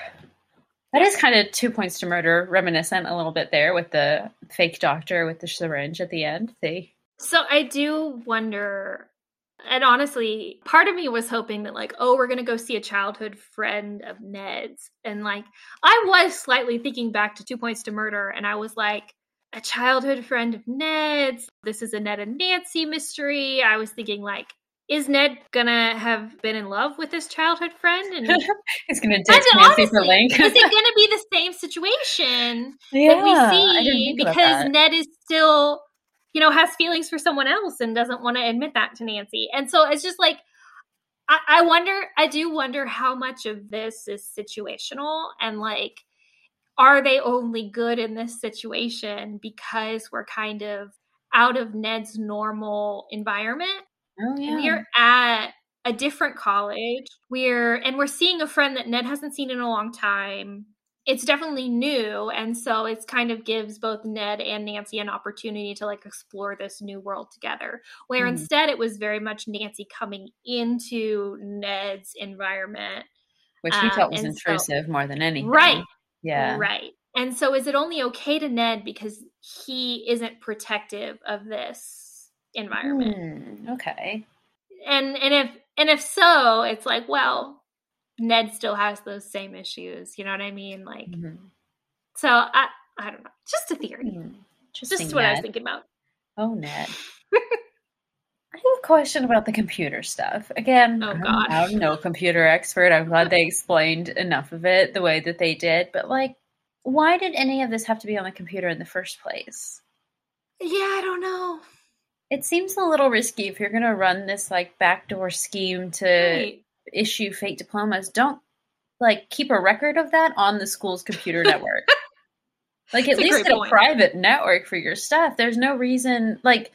That is kind of two points to murder, reminiscent a little bit there with the fake doctor with the syringe at the end. They So I do wonder, and honestly, part of me was hoping that, like, oh, we're going to go see a childhood friend of Ned's. And, like, I was slightly thinking back to Two Points to Murder, and I was like, a childhood friend of Ned's. This is a Ned and Nancy mystery. I was thinking, like, is Ned gonna have been in love with this childhood friend? And he's going to And ditch Nancy for honestly, Link. is it gonna be the same situation? yeah, that we see because. Ned is still, you know, has feelings for someone else and doesn't want to admit that to Nancy. And so it's just like, I, I wonder, I do wonder how much of this is situational and like, are they only good in this situation because we're kind of out of Ned's normal environment? oh yeah. We're at a different college. We're and we're seeing a friend that Ned hasn't seen in a long time. It's definitely new, and so it's kind of gives both Ned and Nancy an opportunity to like explore this new world together. Where Mhm. instead it was very much Nancy coming into Ned's environment. which he Um, felt was and so- intrusive more than anything. Right. Yeah. Right. And so is it only okay to Ned because he isn't protective of this environment? Hmm, okay. And and if and if so, it's like, well, Ned still has those same issues. You know what I mean? Like Mhm. so I I don't know. Just a theory. Hmm. Just what I was thinking about. Oh, Ned. I have a question about the computer stuff. Again, Oh, I'm- God. I'm no computer expert. I'm glad they explained enough of it the way that they did. But, like, why did any of this have to be on the computer in the first place? Yeah, I don't know. It seems a little risky if you're going to run this, like, backdoor scheme to Right. Issue fake diplomas. Don't, like, keep a record of that on the school's computer network. Like at least get a point. private network for your stuff. There's no reason like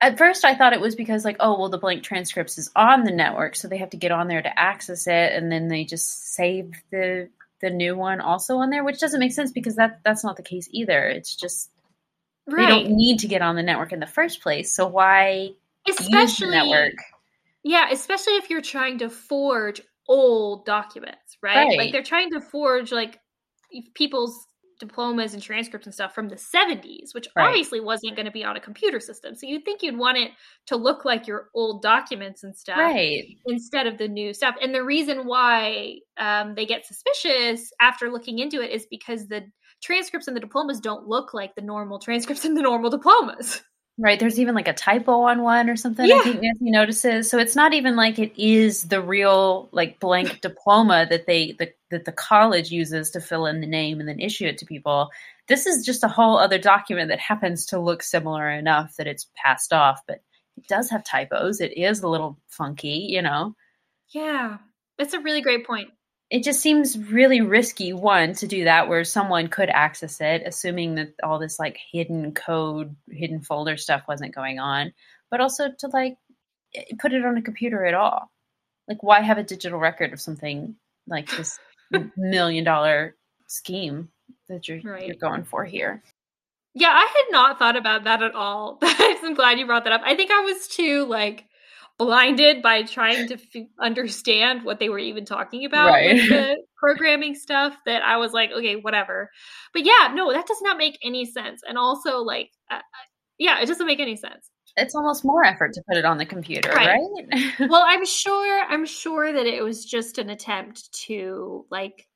at first I thought it was because like, oh well the blank transcripts is on the network, so they have to get on there to access it and then they just save the the new one also on there, which doesn't make sense because that that's not the case either. It's just they don't need to get on the network in the first place. So why use the Especially network? Yeah, especially if you're trying to forge old documents, right? Right. Like they're trying to forge like people's diplomas and transcripts and stuff from the 70s, which Right. obviously wasn't going to be on a computer system. So you'd think you'd want it to look like your old documents and stuff Right. instead of the new stuff. And the reason why um, they get suspicious after looking into it is because the transcripts and the diplomas don't look like the normal transcripts and the normal diplomas. Right. There's even like a typo on one or something. Yeah. I think Nancy notices. So it's not even like it is the real like blank diploma that they the, that the college uses to fill in the name and then issue it to people. This is just a whole other document that happens to look similar enough that it's passed off, but it does have typos. It is a little funky, you know. Yeah, that's a really great point. It just seems really risky one to do that where someone could access it assuming that all this like hidden code, hidden folder stuff wasn't going on, but also to like put it on a computer at all. Like why have a digital record of something like this million dollar scheme that you're Right. you're going for here? Yeah, I had not thought about that at all. I'm glad you brought that up. I think I was too like blinded by trying to f- understand what they were even talking about Right. with the programming stuff that I was like, okay, whatever. But yeah, no, that does not make any sense. And also, like, uh, uh, yeah, it doesn't make any sense. It's almost more effort to put it on the computer, Right. right? Well, I'm sure, I'm sure that it was just an attempt to like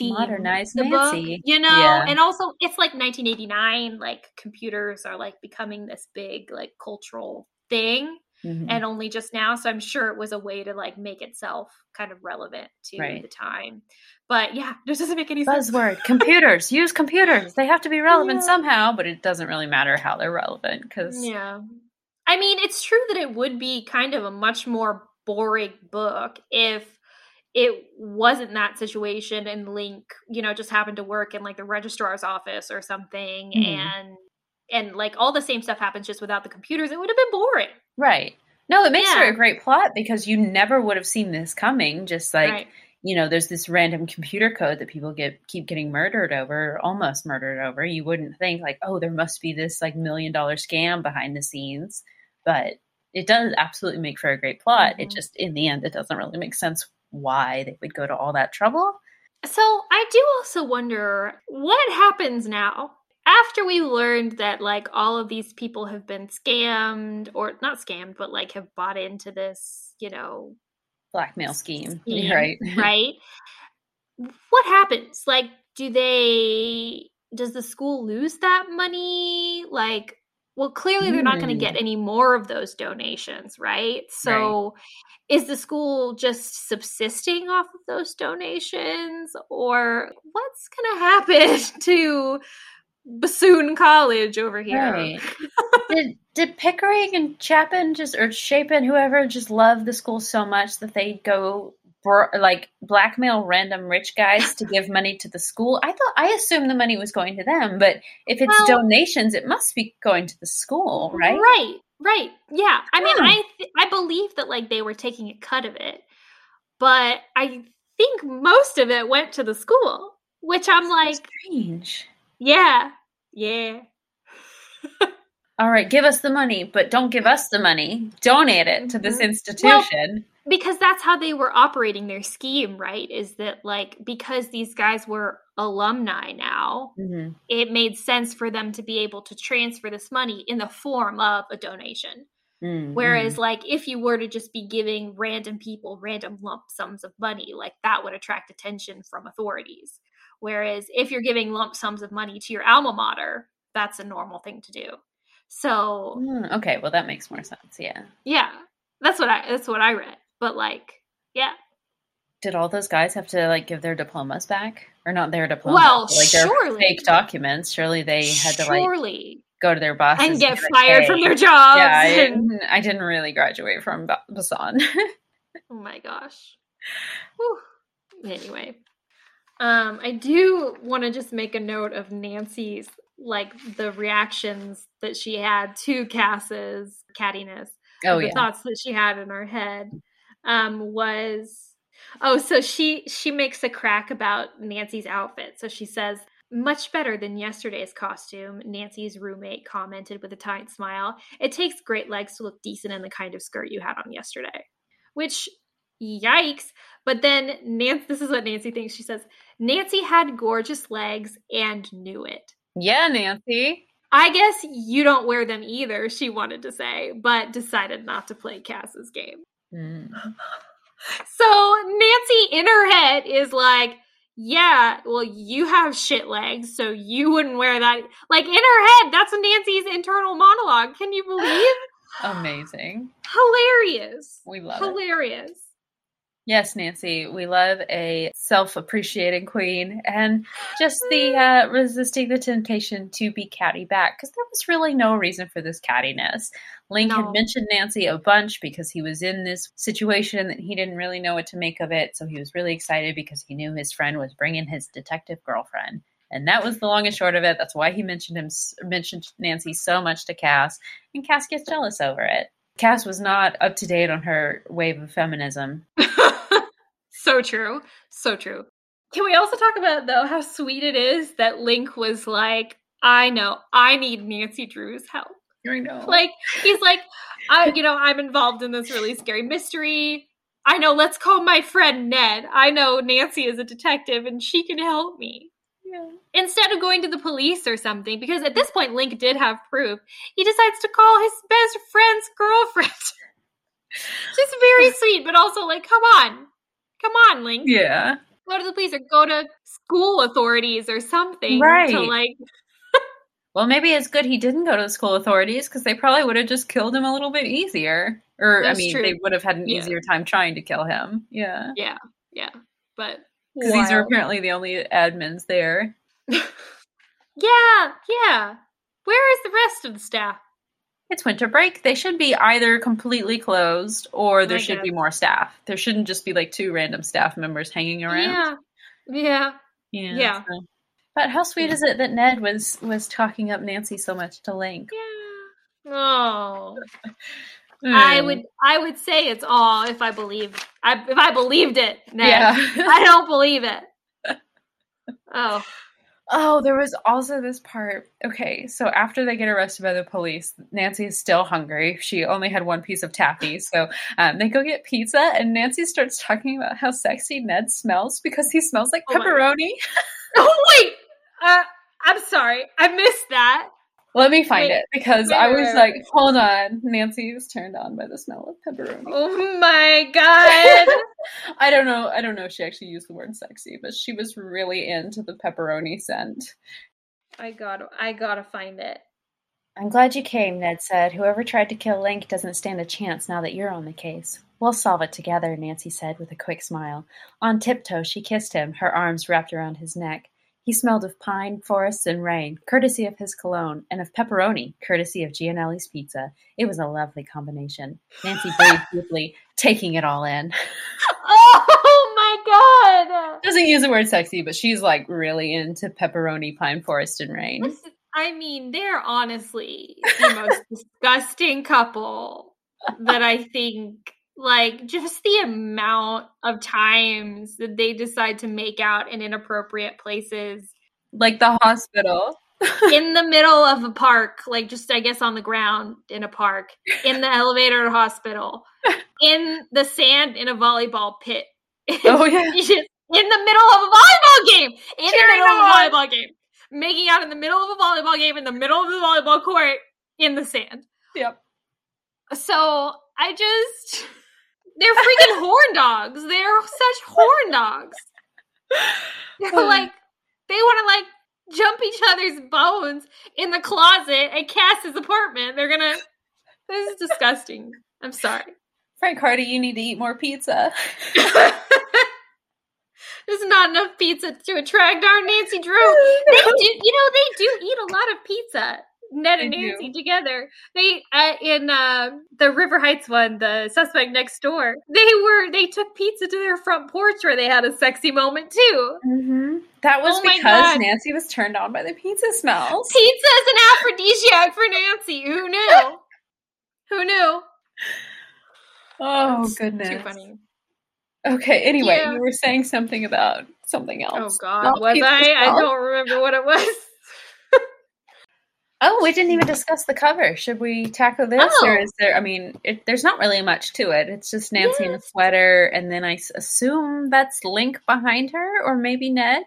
Modernize the book, you know. Yeah. And also, it's like 1989. Like computers are like becoming this big like cultural thing. Mhm. and only just now so i'm sure it was a way to like make itself kind of relevant to Right. the time but yeah this doesn't make any sense Buzzword computers. Use computers. They have to be relevant Yeah. somehow, but it doesn't really matter how they're relevant because yeah i mean it's true that it would be kind of a much more boring book if it wasn't that situation and link you know just happened to work in like the registrar's office or something Mhm. and and like all the same stuff happens just without the computers it would have been boring right. No, it makes for a great plot because you never would have seen this coming. Just like right you know, there's this random computer code that people get keep getting murdered over, almost murdered over. You wouldn't think like, oh, there must be this like million dollar scam behind the scenes, but it does absolutely make for a great plot. It Mhm. just in the end, it doesn't really make sense why they would go to all that trouble. So I do also wonder what happens now after we learned that like all of these people have been scammed or not scammed, but like have bought into this, you know, Blackmail scheme, scheme, right? right? What happens? Like, do they? Does the school lose that money? Like, well, clearly they're not going to Hmm. get any more of those donations, right? So, is the school just subsisting off of those donations, or what's going to happen to Bassoon College over here? Right. did did Pickering and Chapin just or Chapin whoever just love the school so much that they go br- like blackmail random rich guys to give money to the school? I thought I assumed the money was going to them, but if it's Well- donations, it must be going to the school, right? Right, right. Yeah. I mean, Hmm. I th- I believe that like they were taking a cut of it, but I think most of it went to the school, which I'm like, Strange. Yeah, yeah, All right, give us the money, but don't give us the money. Donate it to this Mhm. institution. because that's how they were operating their scheme, right? Is that like because these guys were alumni now, Mhm. it made sense for them to be able to transfer this money in the form of a donation. Mm, Whereas, like, if you were to just be giving random people random lump sums of money, like that would attract attention from authorities. Whereas, if you're giving lump sums of money to your alma mater, that's a normal thing to do. So, Mm, okay, well that makes more sense. Yeah. yeah, that's what I that's what I read. But like, yeah, Did all those guys have to like give their diplomas back, or not their diplomas? Well, like their surely. fake documents. Surely they had to like surely, go to their bosses and get like, fired "Hey." from their jobs. Yeah, I and- didn't, I didn't really graduate from Ba- Basan. Oh my gosh. Whew. Anyway, um, I do want to just make a note of Nancy's like the reactions that she had to Cass's cattiness. oh the yeah. thoughts that she had in her head um, was oh, so she she makes a crack about Nancy's outfit. So she says. Much better than yesterday's costume, Nancy's roommate commented with a tight smile. It takes great legs to look decent in the kind of skirt you had on yesterday. Which, yikes. But then Nancy, this is what Nancy thinks. She says, Nancy had gorgeous legs and knew it. Yeah, Nancy. I guess you don't wear them either, she wanted to say, but decided not to play Cass's game. Mm. So Nancy in her head is like, yeah, well, you have shit legs, so you wouldn't wear that. Like in her head, that's Nancy's internal monologue. Can you believe? Amazing. Hilarious. We love it. Hilarious. Yes, Nancy, we love a self-appreciating queen, and just the uh, resisting the temptation to be catty back because there was really no reason for this cattiness. Link No. had mentioned Nancy a bunch because he was in this situation that he didn't really know what to make of it, so he was really excited because he knew his friend was bringing his detective girlfriend, and that was the long and short of it. That's why he mentioned him mentioned Nancy so much to Cass, and Cass gets jealous over it. Cass was not up to date on her wave of feminism. so true. So true. Can we also talk about though how sweet it is that Link was like, I know, I need Nancy Drew's help. I know. Like he's like, I you know, I'm involved in this really scary mystery. I know, let's call my friend Ned. I know Nancy is a detective and she can help me. yeah. Instead of going to the police or something, because at this point Link did have proof, he decides to call his best friend's girlfriend. Just very sweet, but also like, come on. Come on, Link Yeah. go to the police or go to school authorities or something Right. to like Well, maybe it's good he didn't go to the school authorities because they probably would have just killed him a little bit easier. Or, That's I mean, true. they would have had an Yeah. easier time trying to kill him. Yeah. yeah yeah but Because these are apparently the only admins there. yeah yeah where is the rest of the staff It's winter break. They should be either completely closed or there I should be more staff. There shouldn't just be like two random staff members hanging around. yeah yeah Yeah. Yeah. so- But how sweet is it that Ned was was talking up Nancy so much to Link? yeah oh i Mm. would i would say it's all if i believed I, if i believed it Ned. Yeah. i don't believe it oh Oh, there was also this part. Okay, so after they get arrested by the police, Nancy is still hungry. She only had one piece of taffy, so um, they go get pizza, and Nancy starts talking about how sexy Ned smells because he smells like Oh pepperoni. oh wait uh, i'm sorry i missed that Let me find Wait, it because wait, I was wait, like, wait. hold on. Nancy is turned on by the smell of pepperoni. oh my god I don't know. I don't know if she actually used the word sexy, but she was really into the pepperoni scent. i gotta i gotta find it I'm glad you came, Ned said. Whoever tried to kill Link doesn't stand a chance now that you're on the case. We'll solve it together, Nancy said with a quick smile. On tiptoe, she kissed him, her arms wrapped around his neck. He smelled of pine, forests, and rain, courtesy of his cologne, and of pepperoni, courtesy of Gianelli's pizza. It was a lovely combination. Nancy breathed deeply, taking it all in. Oh my god! Doesn't use the word sexy, but she's like really into pepperoni, pine, forest, and rain. Listen, I mean, they're honestly the most disgusting couple that I think. Like, just the amount of times that they decide to make out in inappropriate places Like the hospital. in the middle of a park, like just, I guess, on the ground in a park, in the elevator at hospital, in the sand in a volleyball pit. Oh, yeah. In the middle of a volleyball game. In the Cheering middle of a volleyball game. Making out in the middle of a volleyball game in the middle of the volleyball court in the sand. Yep. So I just they're freaking horn dogs. They're such horn dogs. They're oh. like they want to like jump each other's bones in the closet at Cass's apartment. They're gonna. This is disgusting. I'm sorry. Frank Hardy, you need to eat more pizza. There's not enough pizza to attract our Nancy Drew. They do, you know, they do eat a lot of pizza. Ned and They do. Nancy together. They uh, in uh, the River Heights one, the suspect next door. They were they took pizza to their front porch where they had a sexy moment too. Mm-hmm. That was Oh because Nancy was turned on by the pizza smells. Pizza is an aphrodisiac for Nancy. Who knew? Who knew? Oh It's goodness. Too funny. Okay. Anyway, Yeah. you were saying something about something else. Oh. God, Not was pizza I? I don't remember what it was. Oh, we didn't even discuss the cover. Should we tackle this, or Oh. is there? I mean, it, there's not really much to it. It's just Nancy in a sweater, and then I assume that's Link behind her, or maybe Ned.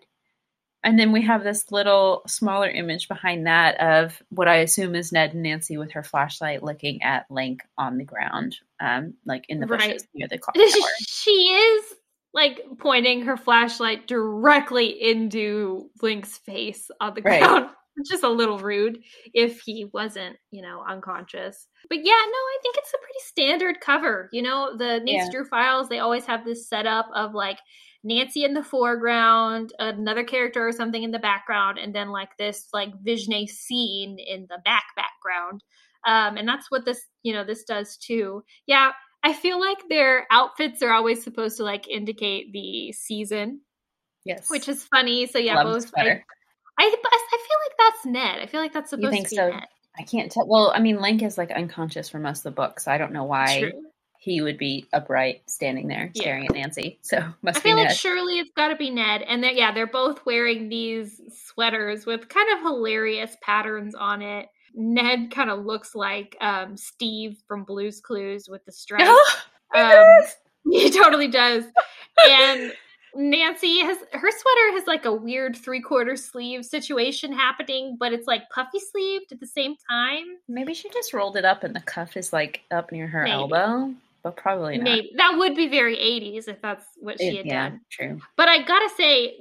And then we have this little smaller image behind that of what I assume is Ned and Nancy with her flashlight looking at Link on the ground, um, like in the bushes Right. near the clock tower. she is like pointing her flashlight directly into Link's face on the Right. ground. Which is a little rude if he wasn't, you know, unconscious. But yeah, no, I think it's a pretty standard cover. You know, the Nancy Yeah. Drew files, they always have this setup of like Nancy in the foreground, another character or something in the background, and then like this like visionary scene in the back background. Um, and that's what this, you know, this does too. Yeah, I feel like their outfits are always supposed to like indicate the season, Yes, which is funny. So yeah, Love both. I. I, like that's Ned. I feel like that's supposed think to be so? Ned. I can't tell. Well, I mean, Link is like unconscious for most of the book, so I don't know why True. he would be upright, standing there, Yeah. staring at Nancy. So must I feel like surely it's got to be Ned, and they're, yeah, they're both wearing these sweaters with kind of hilarious patterns on it. Ned kind of looks like um, Steve from Blue's Clues with the stripes. um, he totally does. And Nancy has her sweater has like a weird three quarter sleeve situation happening, but it's like puffy sleeved at the same time. Maybe she just rolled it up and the cuff is like up near her Maybe. elbow, but probably not. Maybe that would be very 80s if that's what she It- had yeah, done. true. But I gotta say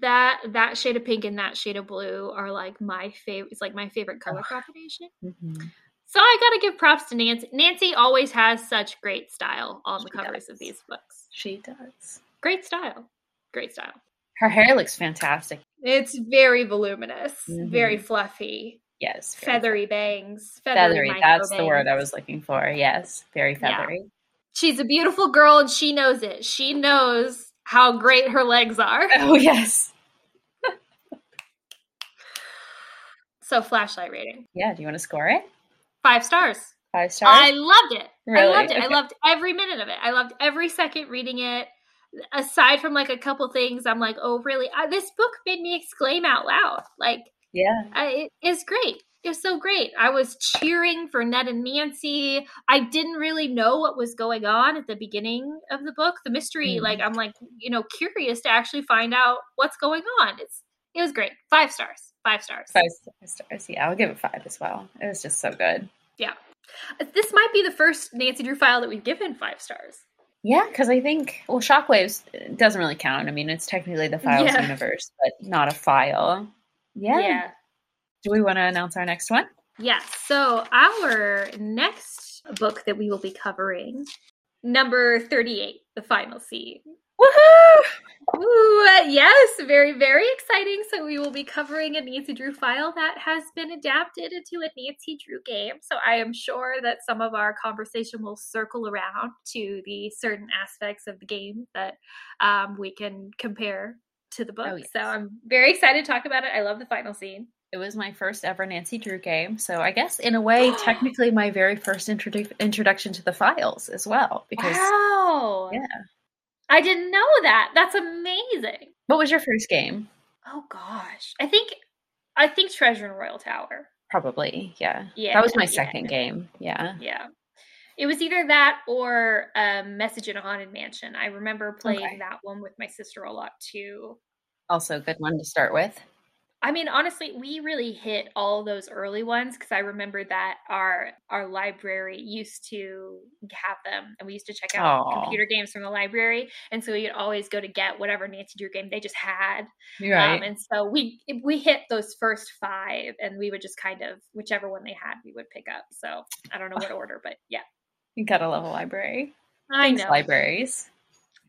that that shade of pink and that shade of blue are like my favorite. It's like my favorite color Ugh. combination. Mhm. So I gotta give props to Nancy. Nancy always has such great style on the covers does. of these books. She does. Great style. Great style. Her hair looks fantastic. It's very voluminous, Mhm. very fluffy, Yes, very feathery bangs. feathery. micro That's the word I was looking for. Yes, very Yeah. feathery. She's a beautiful girl and she knows it. She knows how great her legs are. Oh yes. So flashlight rating. Yeah. Do you want to score it? Five stars. Five stars. I loved it. I loved it. I loved every minute of it. I loved every second reading it. Aside from like a couple things, I'm like, oh, really? I, this book made me exclaim out loud. Like, yeah. I, it is great. It was so great. I was cheering for Ned and Nancy. I didn't really know what was going on at the beginning of the book. The mystery, Mhm. like, I'm like, you know, curious to actually find out what's going on. It's it was great. Five stars. Five stars. Five stars. Yeah, I'll give it five as well. It was just so good. Yeah. This might be the first Nancy Drew file that we've given five stars. Yeah, because I think well, Shockwaves doesn't really count. I mean, it's technically the files Yeah. universe, but not a file. Yeah. yeah. Do we want to announce our next one? Yes. So our next book that we will be covering, number 38, The Final Scene. Woohoo! Ooh, uh, yes, very, very exciting. So we will be covering a Nancy Drew file that has been adapted into a Nancy Drew game. So I am sure that some of our conversation will circle around to the certain aspects of the game that um, we can compare to the book. Oh, yes. So I'm very excited to talk about it. I love the final scene. It was my first ever Nancy Drew game, so I guess in a way, technically my very first introdu- introduction to the files as well. Because wow. yeah. I didn't know that. That's amazing. what was your first game? Oh gosh. I think I think Treasure in Royal Tower. Probably, yeah. Yeah, that was my yeah. second game. Yeah. Yeah. It was either that or um, Message in a Haunted Mansion. I remember playing Okay. that one with my sister a lot too. Also, a good one to start with. I mean, honestly, we really hit all those early ones because I remember that our our library used to have them, and we used to check out Aw. computer games from the library, and so we'd always go to get whatever Nancy Drew game they just had. Right. Um, and so we we hit those first five, and we would just kind of whichever one they had, we would pick up. So I don't know what order, but yeah, you gotta love a library. I Thanks, know. libraries.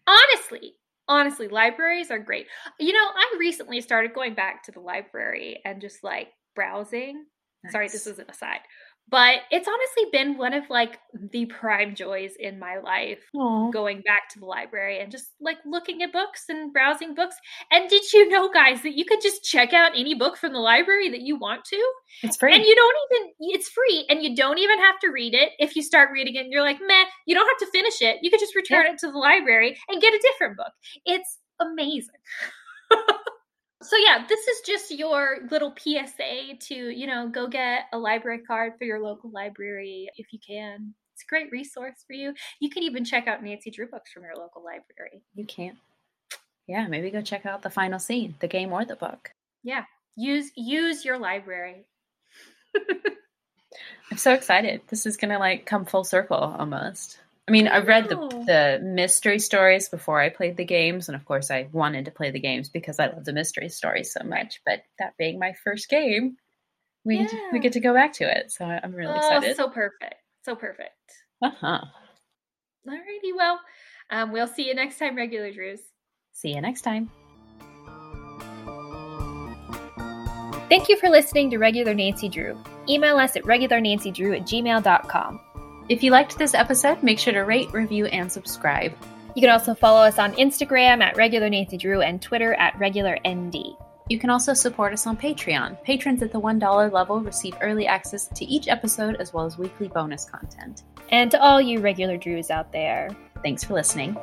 honestly honestly libraries are great. You know i recently started going back to the library and just like browsing. Sorry this Nice. is an aside but it's honestly been one of like the prime joys in my life Aw. going back to the library and just like looking at books and browsing books. And did you know guys that you could just check out any book from the library that you want to? It's free. and you don't even it's free and you don't even have to read it. If you start reading it and you're like meh you don't have to finish it. You could just return it to the library and get a different book. It's amazing so yeah this is just your little psa to you know go get a library card for your local library if you can it's a great resource for you you can even check out nancy drew books from your local library you can't. Yeah, maybe go check out the final scene, the game or the book. yeah use use your library I'm so excited. This is gonna like come full circle almost. I mean, I read the the mystery stories before I played the games, and of course, I wanted to play the games because I love the mystery stories so much. But that being my first game, we get to- we get to go back to it, so I'm really oh excited. so perfect so perfect uh huh. Alrighty, well, um, we'll see you next time, regular Drews. See you next time. Thank you for listening to Regular Nancy Drew. Email us at regularnancydrew at gmail.com. If you liked this episode, make sure to rate, review, and subscribe. You can also follow us on Instagram at Regular Nancy Drew and Twitter at Regular ND. You can also support us on Patreon. Patrons at the $1 level receive early access to each episode as well as weekly bonus content. And to all you regular Drews out there, Thanks for listening.